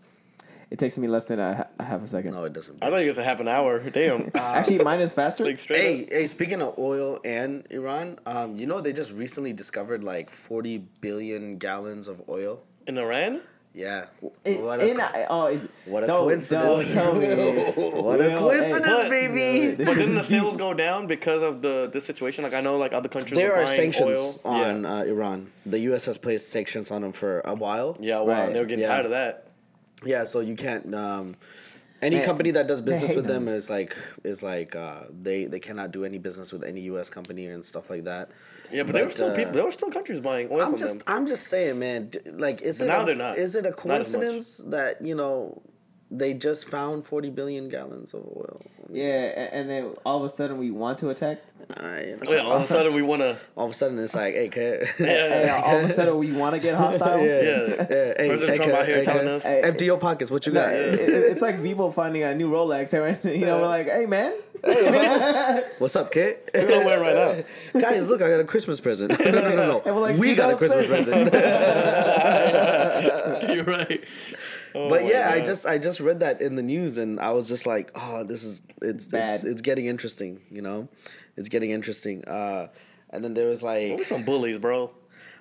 Speaker 2: It takes me less than a, a half a second.
Speaker 3: No, it doesn't.
Speaker 1: I thought it was a half an hour. Damn.
Speaker 2: Actually, mine is faster.
Speaker 1: like straight
Speaker 3: Hey,
Speaker 1: up.
Speaker 3: hey, speaking of oil and Iran, um, you know they just recently discovered like 40 billion gallons of oil.
Speaker 1: In Iran?
Speaker 3: Yeah.
Speaker 2: In,
Speaker 3: What a,
Speaker 2: in, oh, is,
Speaker 3: what a
Speaker 2: don't-
Speaker 3: coincidence.
Speaker 2: Don't tell me.
Speaker 3: what a coincidence,
Speaker 1: hey,
Speaker 3: baby.
Speaker 2: This
Speaker 1: But
Speaker 2: shit
Speaker 1: didn't the sales go down because of the this situation? Like I know, like other countries
Speaker 3: There
Speaker 1: were
Speaker 3: are
Speaker 1: buying
Speaker 3: sanctions
Speaker 1: oil.
Speaker 3: on
Speaker 1: yeah,
Speaker 3: uh, Iran. The U.S. has placed sanctions on them for a while.
Speaker 1: yeah. Well,
Speaker 2: Right.
Speaker 1: they were getting
Speaker 3: Yeah.
Speaker 1: tired of that.
Speaker 3: Yeah, so you can't. Um, any
Speaker 2: Man,
Speaker 3: company that does business with them is like is like uh, they they cannot do any business with any U.S. company and stuff like that.
Speaker 1: Yeah, but, there were still
Speaker 3: uh,
Speaker 1: people. There were still countries buying oil
Speaker 3: I'm
Speaker 1: from
Speaker 3: just
Speaker 1: them.
Speaker 3: I'm just saying, man. Like, is
Speaker 1: But
Speaker 3: it
Speaker 1: now
Speaker 3: a,
Speaker 1: they're not.
Speaker 3: Is it a
Speaker 1: Not as much.
Speaker 3: coincidence that you know they just found forty billion gallons of oil.
Speaker 2: Yeah, and then all of a sudden we want to attack.
Speaker 3: I,
Speaker 1: Yeah, all of a sudden we want to.
Speaker 3: all of a sudden it's like, hey, kid.
Speaker 2: And
Speaker 1: Yeah.
Speaker 2: all of a sudden we want to get hostile.
Speaker 1: Yeah.
Speaker 3: Yeah, hey,
Speaker 1: President
Speaker 3: hey,
Speaker 1: Trump
Speaker 3: kid,
Speaker 1: out here
Speaker 3: hey,
Speaker 1: telling
Speaker 3: kid,
Speaker 1: us.
Speaker 2: Hey,
Speaker 3: empty your pockets. What you
Speaker 2: No,
Speaker 3: got?
Speaker 2: it- it- it's like people finding a new Rolex, you know, we're like, "Hey, man,
Speaker 3: What's up, kid?
Speaker 1: We're gonna wear right now.
Speaker 3: Guys, look, I got a Christmas present. no, no, no, no.
Speaker 2: And we're like,
Speaker 3: we got a Christmas present.
Speaker 1: You're right. Oh
Speaker 3: but
Speaker 1: my
Speaker 3: yeah, I just I just read that in the news and I was just like, oh, this is it's it's
Speaker 2: Bad.
Speaker 3: it's getting interesting, you know, it's getting interesting. Uh, and then there was like.
Speaker 1: we some bullies, bro.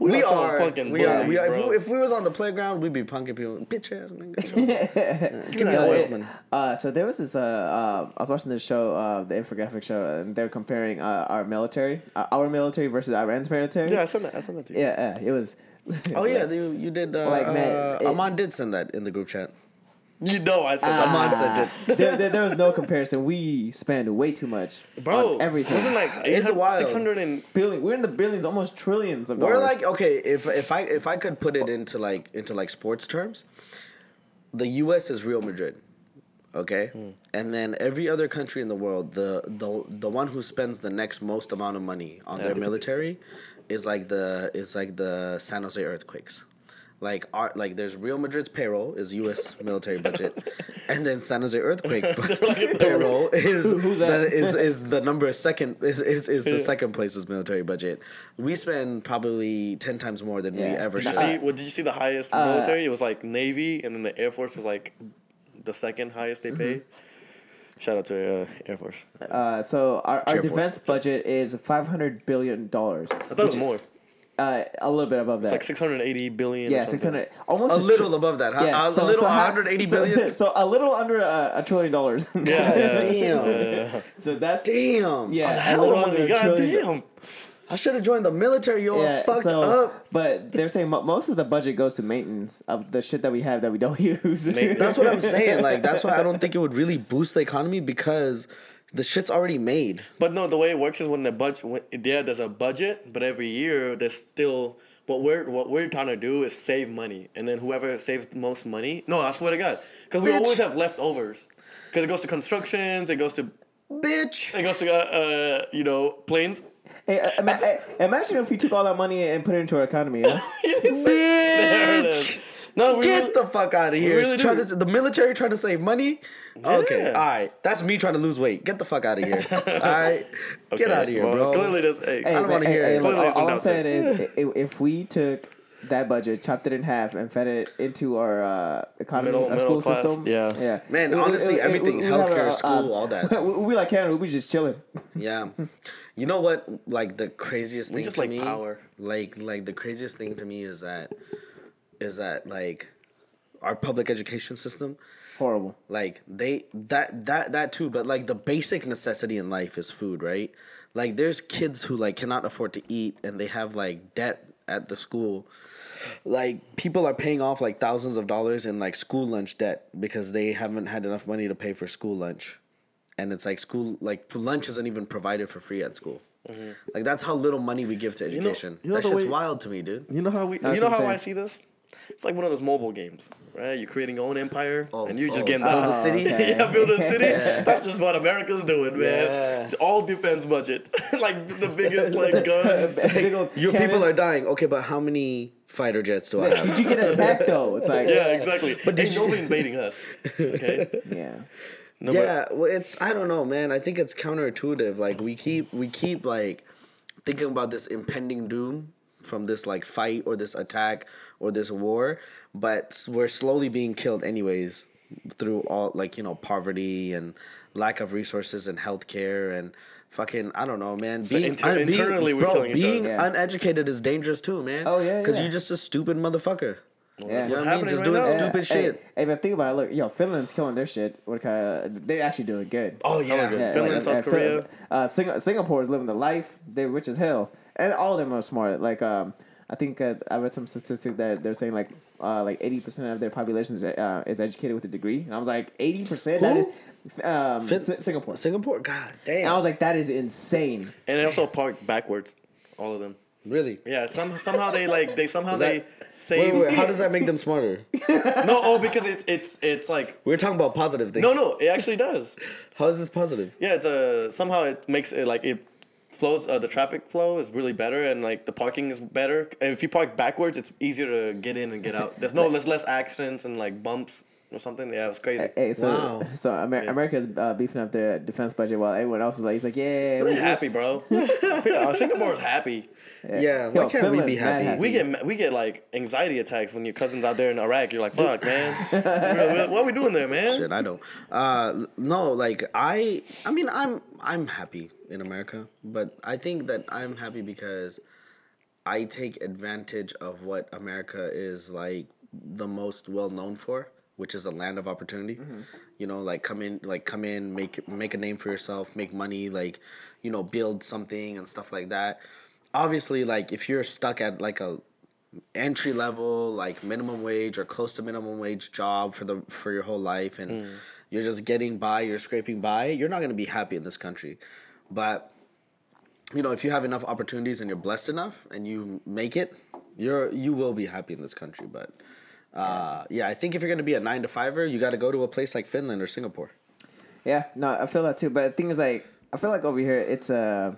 Speaker 3: We,
Speaker 1: some
Speaker 3: are,
Speaker 1: fucking
Speaker 3: we are, we are. If
Speaker 1: bro.
Speaker 3: we, if we was on the playground, we'd be punking people. Bitch ass man, get your- give me
Speaker 2: No,
Speaker 3: a
Speaker 2: it- Uh, so there was this. Uh, uh, I was watching this show, uh, the infographic show, and they were comparing uh, our military, uh, our military versus Iran's military.
Speaker 1: Yeah, I sent that. I sent that to you.
Speaker 2: yeah, yeah, it was.
Speaker 3: Oh yeah, you, you did. Uh,
Speaker 2: Like, man,
Speaker 3: uh,
Speaker 2: it-
Speaker 3: Amon did send that in the group chat.
Speaker 1: You know I sent
Speaker 3: Amon
Speaker 1: that.
Speaker 3: sent it.
Speaker 2: there, there, there was no comparison. We spend way too much,
Speaker 1: Bro,
Speaker 2: on everything.
Speaker 1: Wasn't like
Speaker 3: It's
Speaker 1: 800
Speaker 3: wild.
Speaker 1: 600 and.
Speaker 2: We're in the billions, almost trillions of dollars.
Speaker 3: We're like okay, if if I if I could put it into like into like sports terms, the U.S. is Real Madrid, okay, and then every other country in the world, the the the one who spends the next most amount of money on their military, is like the it's like the San Jose earthquakes. Like our like there's Real Madrid's payroll is U.S. military budget, and then San Jose earthquake payroll is
Speaker 2: who's
Speaker 3: that
Speaker 2: that?
Speaker 3: is is the number second is is, is the
Speaker 1: Yeah.
Speaker 3: second place's military budget. We spend probably ten times more than we ever
Speaker 1: Did you see? What did you see? The highest
Speaker 2: Uh,
Speaker 1: military. It was like Navy, and then the Air Force was like the second highest they pay. Shout out to uh, Air Force.
Speaker 2: Uh, so our, our
Speaker 3: Chair
Speaker 2: defense
Speaker 3: Force.
Speaker 2: budget is five hundred billion dollars.
Speaker 1: I thought it was more.
Speaker 2: Uh, a little bit above that.
Speaker 1: like six hundred eighty billion. or
Speaker 2: yeah, six hundred. Almost
Speaker 3: A
Speaker 2: tri-
Speaker 3: little above that, huh?
Speaker 2: Yeah,
Speaker 3: Uh, a little,
Speaker 2: ha-
Speaker 3: 180
Speaker 2: so-
Speaker 3: billion.
Speaker 2: So, a little under a, a trillion dollars.
Speaker 1: Yeah, yeah,
Speaker 3: Damn.
Speaker 1: yeah.
Speaker 2: so that's
Speaker 3: Damn.
Speaker 2: yeah, a
Speaker 1: Hell
Speaker 2: little
Speaker 1: of
Speaker 2: under
Speaker 1: money.
Speaker 2: a
Speaker 1: God
Speaker 2: trillion-
Speaker 1: damn.
Speaker 3: I should have joined the military. You're
Speaker 2: Yeah,
Speaker 3: fucked
Speaker 2: so,
Speaker 3: up.
Speaker 2: But they're saying mo- most of the budget goes to maintenance of the shit that we have that we don't use.
Speaker 3: That's what I'm saying. Like that's why I don't think it would really boost the economy because the shit's already made.
Speaker 1: But no, the way it works is when the budget, when, yeah, there's a budget, but every year there's still what we're what we're trying to do is save money, and then whoever saves the most money. No, I swear to God, because we always have leftovers. Because it goes to constructions, it goes to
Speaker 3: Bitch.
Speaker 1: it goes to uh, uh you know planes.
Speaker 2: Hey, uh, ima- uh, imagine if we took all that money and put it into our economy. Huh?
Speaker 1: There it is. No, we
Speaker 3: Get
Speaker 1: really-
Speaker 3: the fuck out of here.
Speaker 1: really
Speaker 3: It's trying
Speaker 1: do.
Speaker 3: to, the military trying to save money? Okay, all right. That's me trying to lose weight. Get the fuck out of here. all right? Get out of here,
Speaker 1: well,
Speaker 3: bro.
Speaker 1: Clearly, there's. Hey,
Speaker 2: Hey,
Speaker 3: don't wanna
Speaker 2: hey,
Speaker 3: hear
Speaker 2: hey,
Speaker 3: it.
Speaker 1: Clearly
Speaker 2: all, all I'm saying is, if we took that budget, chopped it in half, and fed it into our uh, economy,
Speaker 1: Middle-
Speaker 2: our
Speaker 1: middle
Speaker 2: school
Speaker 1: class,
Speaker 2: system,
Speaker 1: yeah.
Speaker 2: yeah,
Speaker 3: Man,
Speaker 2: It- it-
Speaker 3: honestly,
Speaker 2: it- it-
Speaker 3: everything,
Speaker 2: we would have
Speaker 3: healthcare,
Speaker 2: a,
Speaker 3: school,
Speaker 2: uh,
Speaker 3: all that.
Speaker 2: We, we like Canada, we just chilling.
Speaker 3: Yeah. You know what? Like the craziest
Speaker 1: We
Speaker 3: thing
Speaker 1: just
Speaker 3: to
Speaker 1: like
Speaker 3: me,
Speaker 1: power.
Speaker 3: like like the craziest thing to me is that is that like our public education system,
Speaker 2: Horrible.
Speaker 3: like they that that that too, but like the basic necessity in life is food, right? Like there's kids who like cannot afford to eat and they have like debt at the school. Like people are paying off like thousands of dollars in like school lunch debt because they haven't had enough money to pay for school lunch. And it's like school like lunch isn't even provided for free at school. Mm-hmm. Like that's how little money we give to education.
Speaker 1: you know
Speaker 3: that's just
Speaker 1: way-
Speaker 3: wild to me, dude.
Speaker 1: You know how we?
Speaker 2: That's
Speaker 1: you know how
Speaker 2: insane.
Speaker 1: I see this? It's like one of those mobile games, right? You're creating your own empire,
Speaker 3: Oh,
Speaker 1: and you're just
Speaker 3: oh,
Speaker 1: getting
Speaker 3: build
Speaker 1: the
Speaker 3: a city?
Speaker 2: okay.
Speaker 1: yeah, build a city. That's just what America's doing, man.
Speaker 3: Yeah.
Speaker 1: It's all defense budget, like the biggest like guns.
Speaker 2: Big old
Speaker 3: Your people are dying. Okay, but how many fighter jets do I have?
Speaker 2: Did you get attacked though? It's like
Speaker 1: Yeah, exactly. But
Speaker 3: did
Speaker 1: ain't
Speaker 3: you-
Speaker 1: nobody invading us. Okay.
Speaker 2: yeah.
Speaker 1: No,
Speaker 3: yeah, well, it's I don't know, man. I think it's counterintuitive. Like we keep we keep like thinking about this impending doom from this like fight or this attack or this war, but we're slowly being killed anyways through all like you know poverty and lack of resources and healthcare and fucking I don't know, man. Being,
Speaker 1: inter-
Speaker 3: un- being-
Speaker 1: internally we're
Speaker 3: bro,
Speaker 1: killing each
Speaker 3: being
Speaker 1: other.
Speaker 2: Yeah.
Speaker 3: uneducated is dangerous too, man.
Speaker 2: Oh, yeah,
Speaker 3: because
Speaker 2: yeah.
Speaker 3: you're just a stupid motherfucker.
Speaker 2: Yeah.
Speaker 3: You know I mean? Just
Speaker 1: right
Speaker 3: doing
Speaker 1: now.
Speaker 3: stupid
Speaker 2: Hey,
Speaker 3: shit.
Speaker 2: Hey, but think about it. Look, yo, Finland's killing their shit. What kind of? They're actually doing good.
Speaker 3: Oh yeah,
Speaker 1: good. Finland, South
Speaker 2: Fin-
Speaker 1: Korea.
Speaker 2: Uh, Sing- Singapore is living the life. They're rich as hell, and all of them are smart. Like, um, I think uh, I read some statistic that they're saying like, uh, like eighty percent of their population is, uh, is educated with a degree, and I was like, eighty percent. That is um,
Speaker 3: Fin-
Speaker 2: Si- Singapore.
Speaker 3: Singapore. God damn.
Speaker 2: And I was like, that is insane.
Speaker 1: and they also park backwards, all of them.
Speaker 3: really.
Speaker 1: Yeah, some somehow they like they somehow
Speaker 3: Is
Speaker 1: they
Speaker 3: that-
Speaker 1: save.
Speaker 3: Wait, wait, how does that make them smarter?
Speaker 1: no, oh, because it's it's it's like
Speaker 3: We're talking about positive things.
Speaker 1: no, no, it actually does.
Speaker 3: How is this positive?
Speaker 1: Yeah, it's a somehow it makes it like it flows. Uh, the traffic flow is really better, and like the parking is better. And if you park backwards, it's easier to get in and get out. There's no there's less accidents and like bumps or something. Yeah, it's crazy.
Speaker 2: Hey, so
Speaker 3: Wow.
Speaker 2: so Amer- America's uh, beefing up their defense budget while everyone else is like, he's like, yeah,
Speaker 1: We're
Speaker 2: we,
Speaker 1: happy, bro. Singapore's happy.
Speaker 3: Yeah, why
Speaker 2: Yo,
Speaker 3: can't we be happy?
Speaker 2: happy.
Speaker 1: We get we get like anxiety attacks when your cousin's out there in Iraq. You're like, fuck, man. what are we doing there, man?
Speaker 3: Shit, I don't. Uh, no, like I, I mean, I'm, I'm happy in America, but I think that I'm happy because I take advantage of what America is like the most well known for, which is a land of opportunity. Mm-hmm. You know, like come in, like come in, make make a name for yourself, make money, like you know, build something and stuff like that. Obviously, like if you're stuck at like a entry level like minimum wage or close to minimum wage job for the for your whole life and mm. you're just getting by you're scraping by you're not going to be happy in this country but you know if you have enough opportunities and you're blessed enough and you make it you're you will be happy in this country but uh, yeah i think if you're going to be a nine to fiver you got to go to a place like finland or singapore
Speaker 2: yeah, no, I feel that too. But the thing is, like, I feel like over here, it's uh,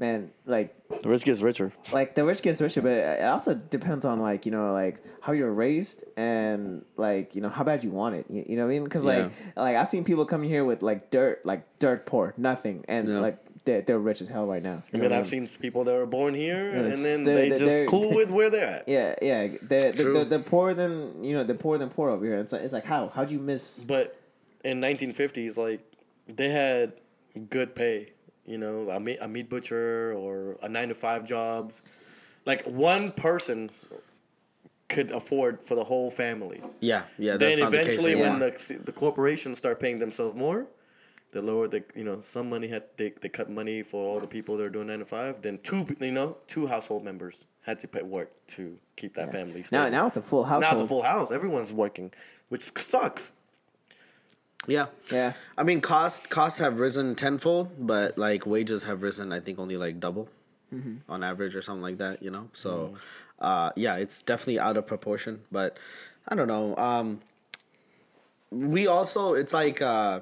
Speaker 2: man, like,
Speaker 1: The rich gets richer.
Speaker 2: like the rich gets richer, but it also depends on like you know like how you're raised and like you know how bad you want it. You, you know what I mean? Because like like I've seen people come here with like dirt, like dirt poor, nothing, and
Speaker 3: Yeah.
Speaker 2: like they're, they're rich as hell right now. You
Speaker 1: And then
Speaker 2: what I
Speaker 1: I've seen people that were born here,
Speaker 2: Yes,
Speaker 1: and then
Speaker 2: they're-
Speaker 1: they
Speaker 2: they're-
Speaker 1: just
Speaker 2: they're-
Speaker 1: cool with where they're at.
Speaker 2: Yeah, yeah, they're, they're,
Speaker 3: True.
Speaker 2: they're, they're poorer than you know they're poorer than poor over here. It's like it's like how how'd you miss?
Speaker 1: But in 1950s, like they had good pay. You know, a meat, a meat butcher or a nine to five jobs. Like one person could afford for the whole family.
Speaker 3: yeah yeah that's
Speaker 1: then
Speaker 3: not the case
Speaker 1: eventually, when
Speaker 3: anymore.
Speaker 1: the the corporations start paying themselves more, they lower the you know some money had they, they cut money for all the people that are doing nine to five. Then two you know two household members had to pay work to keep that family.
Speaker 2: Now
Speaker 1: Stable.
Speaker 2: now it's a full house.
Speaker 1: now it's a full house. Everyone's working, which sucks.
Speaker 3: yeah
Speaker 2: Yeah,
Speaker 3: I mean, cost costs have risen tenfold, but like wages have risen. I think only like double, on average, or something like that. You know, so uh, yeah, it's definitely out of proportion. But I don't know. Um, we also, it's like, uh,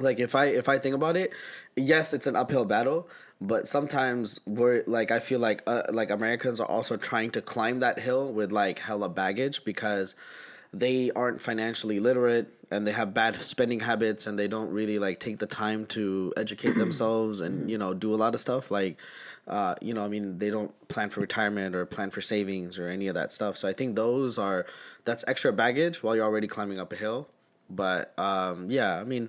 Speaker 3: like if I if I think about it, yes, it's an uphill battle. But sometimes we're like I feel like uh, like Americans are also trying to climb that hill with like hella baggage because they aren't financially literate and they have bad spending habits and they don't really like take the time to educate themselves and you know do a lot of stuff like uh, you know i mean they don't plan for retirement or plan for savings or any of that stuff so i think those are that's extra baggage while you're already climbing up a hill but um, yeah i mean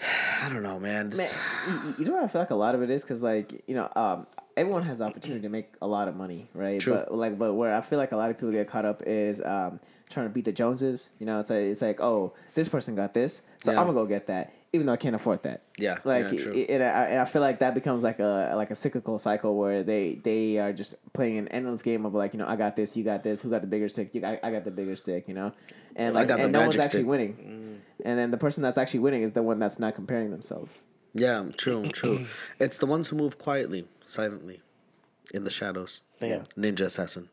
Speaker 3: i don't know man, this,
Speaker 2: Man, you, you know what I feel like a lot of it is because like you know um, everyone has the opportunity to make a lot of money, right?
Speaker 3: True.
Speaker 2: But like, but where I feel like a lot of people get caught up is um, trying to beat the Joneses. You know, it's like it's like oh this person got this, so
Speaker 3: Yeah.
Speaker 2: I'm gonna go get that, even though I can't afford that.
Speaker 3: Yeah,
Speaker 2: like
Speaker 3: yeah, true.
Speaker 2: it- and, I, and I feel like that becomes like a like a cyclical cycle where they they are just playing an endless game of like you know I got this, you got this, who got the bigger stick? You, I, I got the bigger stick, you know, and like and no one's
Speaker 3: magic
Speaker 2: actually
Speaker 3: stick.
Speaker 2: winning, and then the person that's actually winning is the one that's not comparing themselves.
Speaker 3: yeah true true it's the ones who move quietly silently in the shadows
Speaker 1: Damn.
Speaker 3: ninja assassin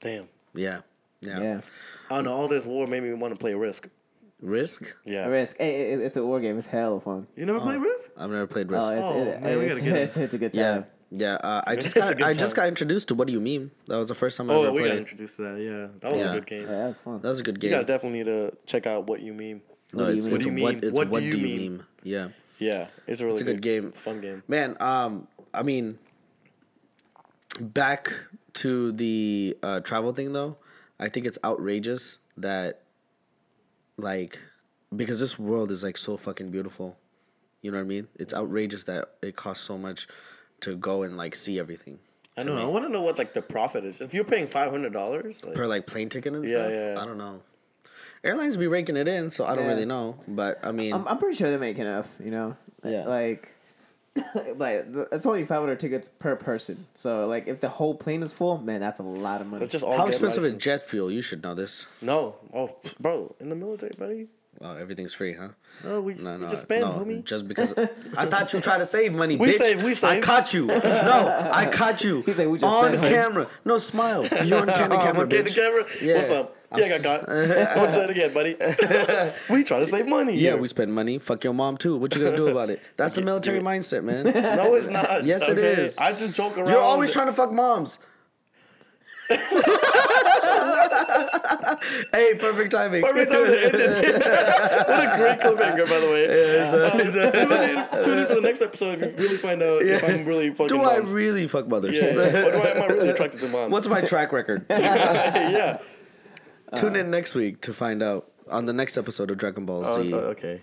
Speaker 1: Damn.
Speaker 3: yeah yeah,
Speaker 2: Yeah.
Speaker 1: I don't know. All this war made me want to play Risk.
Speaker 3: risk
Speaker 1: Yeah.
Speaker 2: Risk. Hey, it- it's a war game. It's hell of fun.
Speaker 1: You never played Risk?
Speaker 3: i've never played
Speaker 2: Oh,
Speaker 3: risk
Speaker 2: it's,
Speaker 1: Oh,
Speaker 2: it-
Speaker 1: man, we gotta get it.
Speaker 2: it's, it's a good
Speaker 3: Yeah,
Speaker 2: time.
Speaker 3: yeah. Uh, I just got
Speaker 1: good
Speaker 3: I just got introduced to What Do You Mean? That was the first time I
Speaker 1: Oh,
Speaker 3: ever
Speaker 1: we got introduced to that. Yeah, that was
Speaker 3: Yeah.
Speaker 1: a good game.
Speaker 2: Yeah, that was fun.
Speaker 3: That was a good game.
Speaker 1: You guys definitely need to check out what you mean.
Speaker 3: No,
Speaker 2: What do you
Speaker 3: it's,
Speaker 2: mean?
Speaker 1: What do you
Speaker 3: what
Speaker 1: mean?
Speaker 3: it's
Speaker 1: What
Speaker 3: what,
Speaker 1: do
Speaker 3: do
Speaker 1: you
Speaker 3: you
Speaker 1: mean?
Speaker 3: meme? Yeah,
Speaker 1: Yeah, it's a really
Speaker 3: a good game.
Speaker 1: It's a fun game.
Speaker 3: man. Um, I mean, back to the uh, travel thing though. I think it's outrageous that, like, because this world is like so fucking beautiful. You know what I mean? It's outrageous that it costs so much to go and like see everything
Speaker 1: I know. I want to know what like the profit is. If you're paying five hundred dollars, like,
Speaker 3: per like plane ticket and
Speaker 1: Yeah,
Speaker 3: stuff.
Speaker 1: yeah.
Speaker 3: I don't know. Airlines be raking it in, so I don't
Speaker 2: Yeah.
Speaker 3: really know. But I mean,
Speaker 2: I'm, I'm pretty sure they make enough. You know.
Speaker 3: Yeah.
Speaker 2: Like. like th- it's only 500 tickets per person. So like if the whole plane is full, man, that's a lot of money.
Speaker 1: let's just all
Speaker 3: how
Speaker 1: get
Speaker 3: expensive is jet fuel? You should know this.
Speaker 1: No, oh, bro, in the military, buddy.
Speaker 3: Wow, everything's free, huh?
Speaker 1: No, we,
Speaker 3: No,
Speaker 1: we just spend,
Speaker 3: no,
Speaker 1: homie.
Speaker 3: Just because I thought you try to save money.
Speaker 1: We
Speaker 3: bitch.
Speaker 1: save, we
Speaker 3: I caught you. No, I caught you.
Speaker 2: He said we just
Speaker 3: on
Speaker 2: spent.
Speaker 3: camera. No, smile. You're on candid
Speaker 1: Oh,
Speaker 3: camera,
Speaker 1: I'm okay, the camera.
Speaker 3: Yeah.
Speaker 1: What's up?
Speaker 3: I'm
Speaker 1: yeah, I got. caught. Don't say it again, buddy. we try to save money.
Speaker 3: Yeah,
Speaker 1: here.
Speaker 3: we spend money. Fuck your mom too. What you gonna do about it? That's the military mindset, man.
Speaker 1: No, it's not.
Speaker 3: Yes, it
Speaker 1: okay?
Speaker 3: is.
Speaker 1: I just joke around.
Speaker 3: You're always trying to fuck moms. Hey, perfect timing.
Speaker 1: Perfect time to end it. what a great cliffhanger, by the way. Uh, tune in, tune in for the next episode if you really find out if I'm really fucking
Speaker 3: Do I really fuck mothers?
Speaker 1: yeah, yeah. Or do I, am I really attracted to moms?
Speaker 3: What's my track record?
Speaker 1: yeah.
Speaker 3: Tune in next week to find out on the next episode of Dragon Ball Z.
Speaker 1: okay.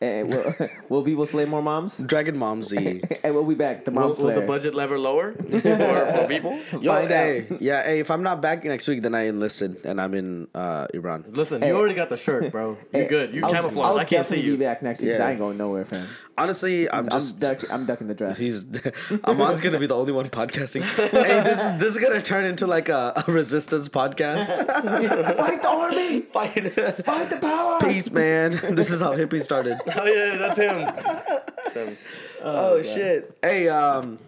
Speaker 2: And will, will people slay more moms?
Speaker 3: Dragon Mom Z.
Speaker 2: And we'll be back. The
Speaker 1: Will,
Speaker 2: mom
Speaker 1: will
Speaker 2: slayer.
Speaker 1: the budget lever lower for, for people?
Speaker 3: Yo,
Speaker 2: Find
Speaker 3: hey,
Speaker 2: out.
Speaker 3: yeah, hey, if I'm not back next week, then I enlisted and I'm in uh, Iran.
Speaker 1: Listen, you already got the shirt, bro. You good. You
Speaker 2: I'll,
Speaker 1: camouflage.
Speaker 2: I'll
Speaker 1: can't see
Speaker 2: definitely
Speaker 1: you.
Speaker 2: be back next week 'cause
Speaker 3: Yeah.
Speaker 2: I ain't going nowhere, fam.
Speaker 3: Honestly, I'm
Speaker 2: I'm,
Speaker 3: just.
Speaker 2: duck, I'm ducking the draft.
Speaker 3: He's Amon's gonna be the only one podcasting. hey, this is this is gonna turn into like a, a resistance podcast.
Speaker 2: Fight the army!
Speaker 3: Fight,
Speaker 2: Fight the power!
Speaker 3: peace, man. This is how hippie started.
Speaker 1: Oh yeah, that's him. That's him.
Speaker 3: Oh, shit. Hey, um,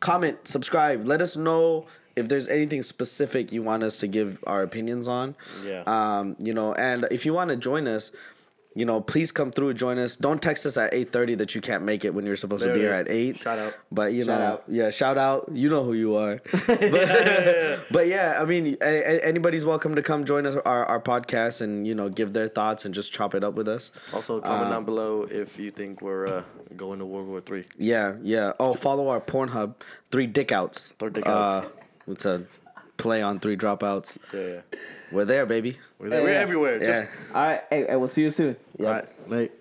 Speaker 3: comment, subscribe. Let us know if there's anything specific you want us to give our opinions on.
Speaker 1: Yeah.
Speaker 3: Um, you know, and if you want to join us, you know, please come through, join us. Don't text us at eight thirty that you can't make it when you're supposed
Speaker 1: There
Speaker 3: to be here at eight.
Speaker 1: Shout out.
Speaker 3: But you
Speaker 2: Shout
Speaker 3: know,
Speaker 2: out.
Speaker 3: yeah, shout out. You know who you are. but, but yeah, I mean, anybody's welcome to come join us our, our podcast and you know give their thoughts and just chop it up with us.
Speaker 1: Also, comment down below if you think we're uh, going to World War Three.
Speaker 3: Yeah, yeah. Oh, follow our Pornhub, three dick outs.
Speaker 1: Three dick
Speaker 3: Uh,
Speaker 1: outs.
Speaker 3: it's a play on three dropouts.
Speaker 1: Yeah, yeah.
Speaker 3: We're there, baby.
Speaker 1: We're, there. we're
Speaker 2: Yeah.
Speaker 1: everywhere.
Speaker 3: Yeah.
Speaker 1: Just
Speaker 2: All right, hey, hey, we'll see you soon.
Speaker 1: all right, late.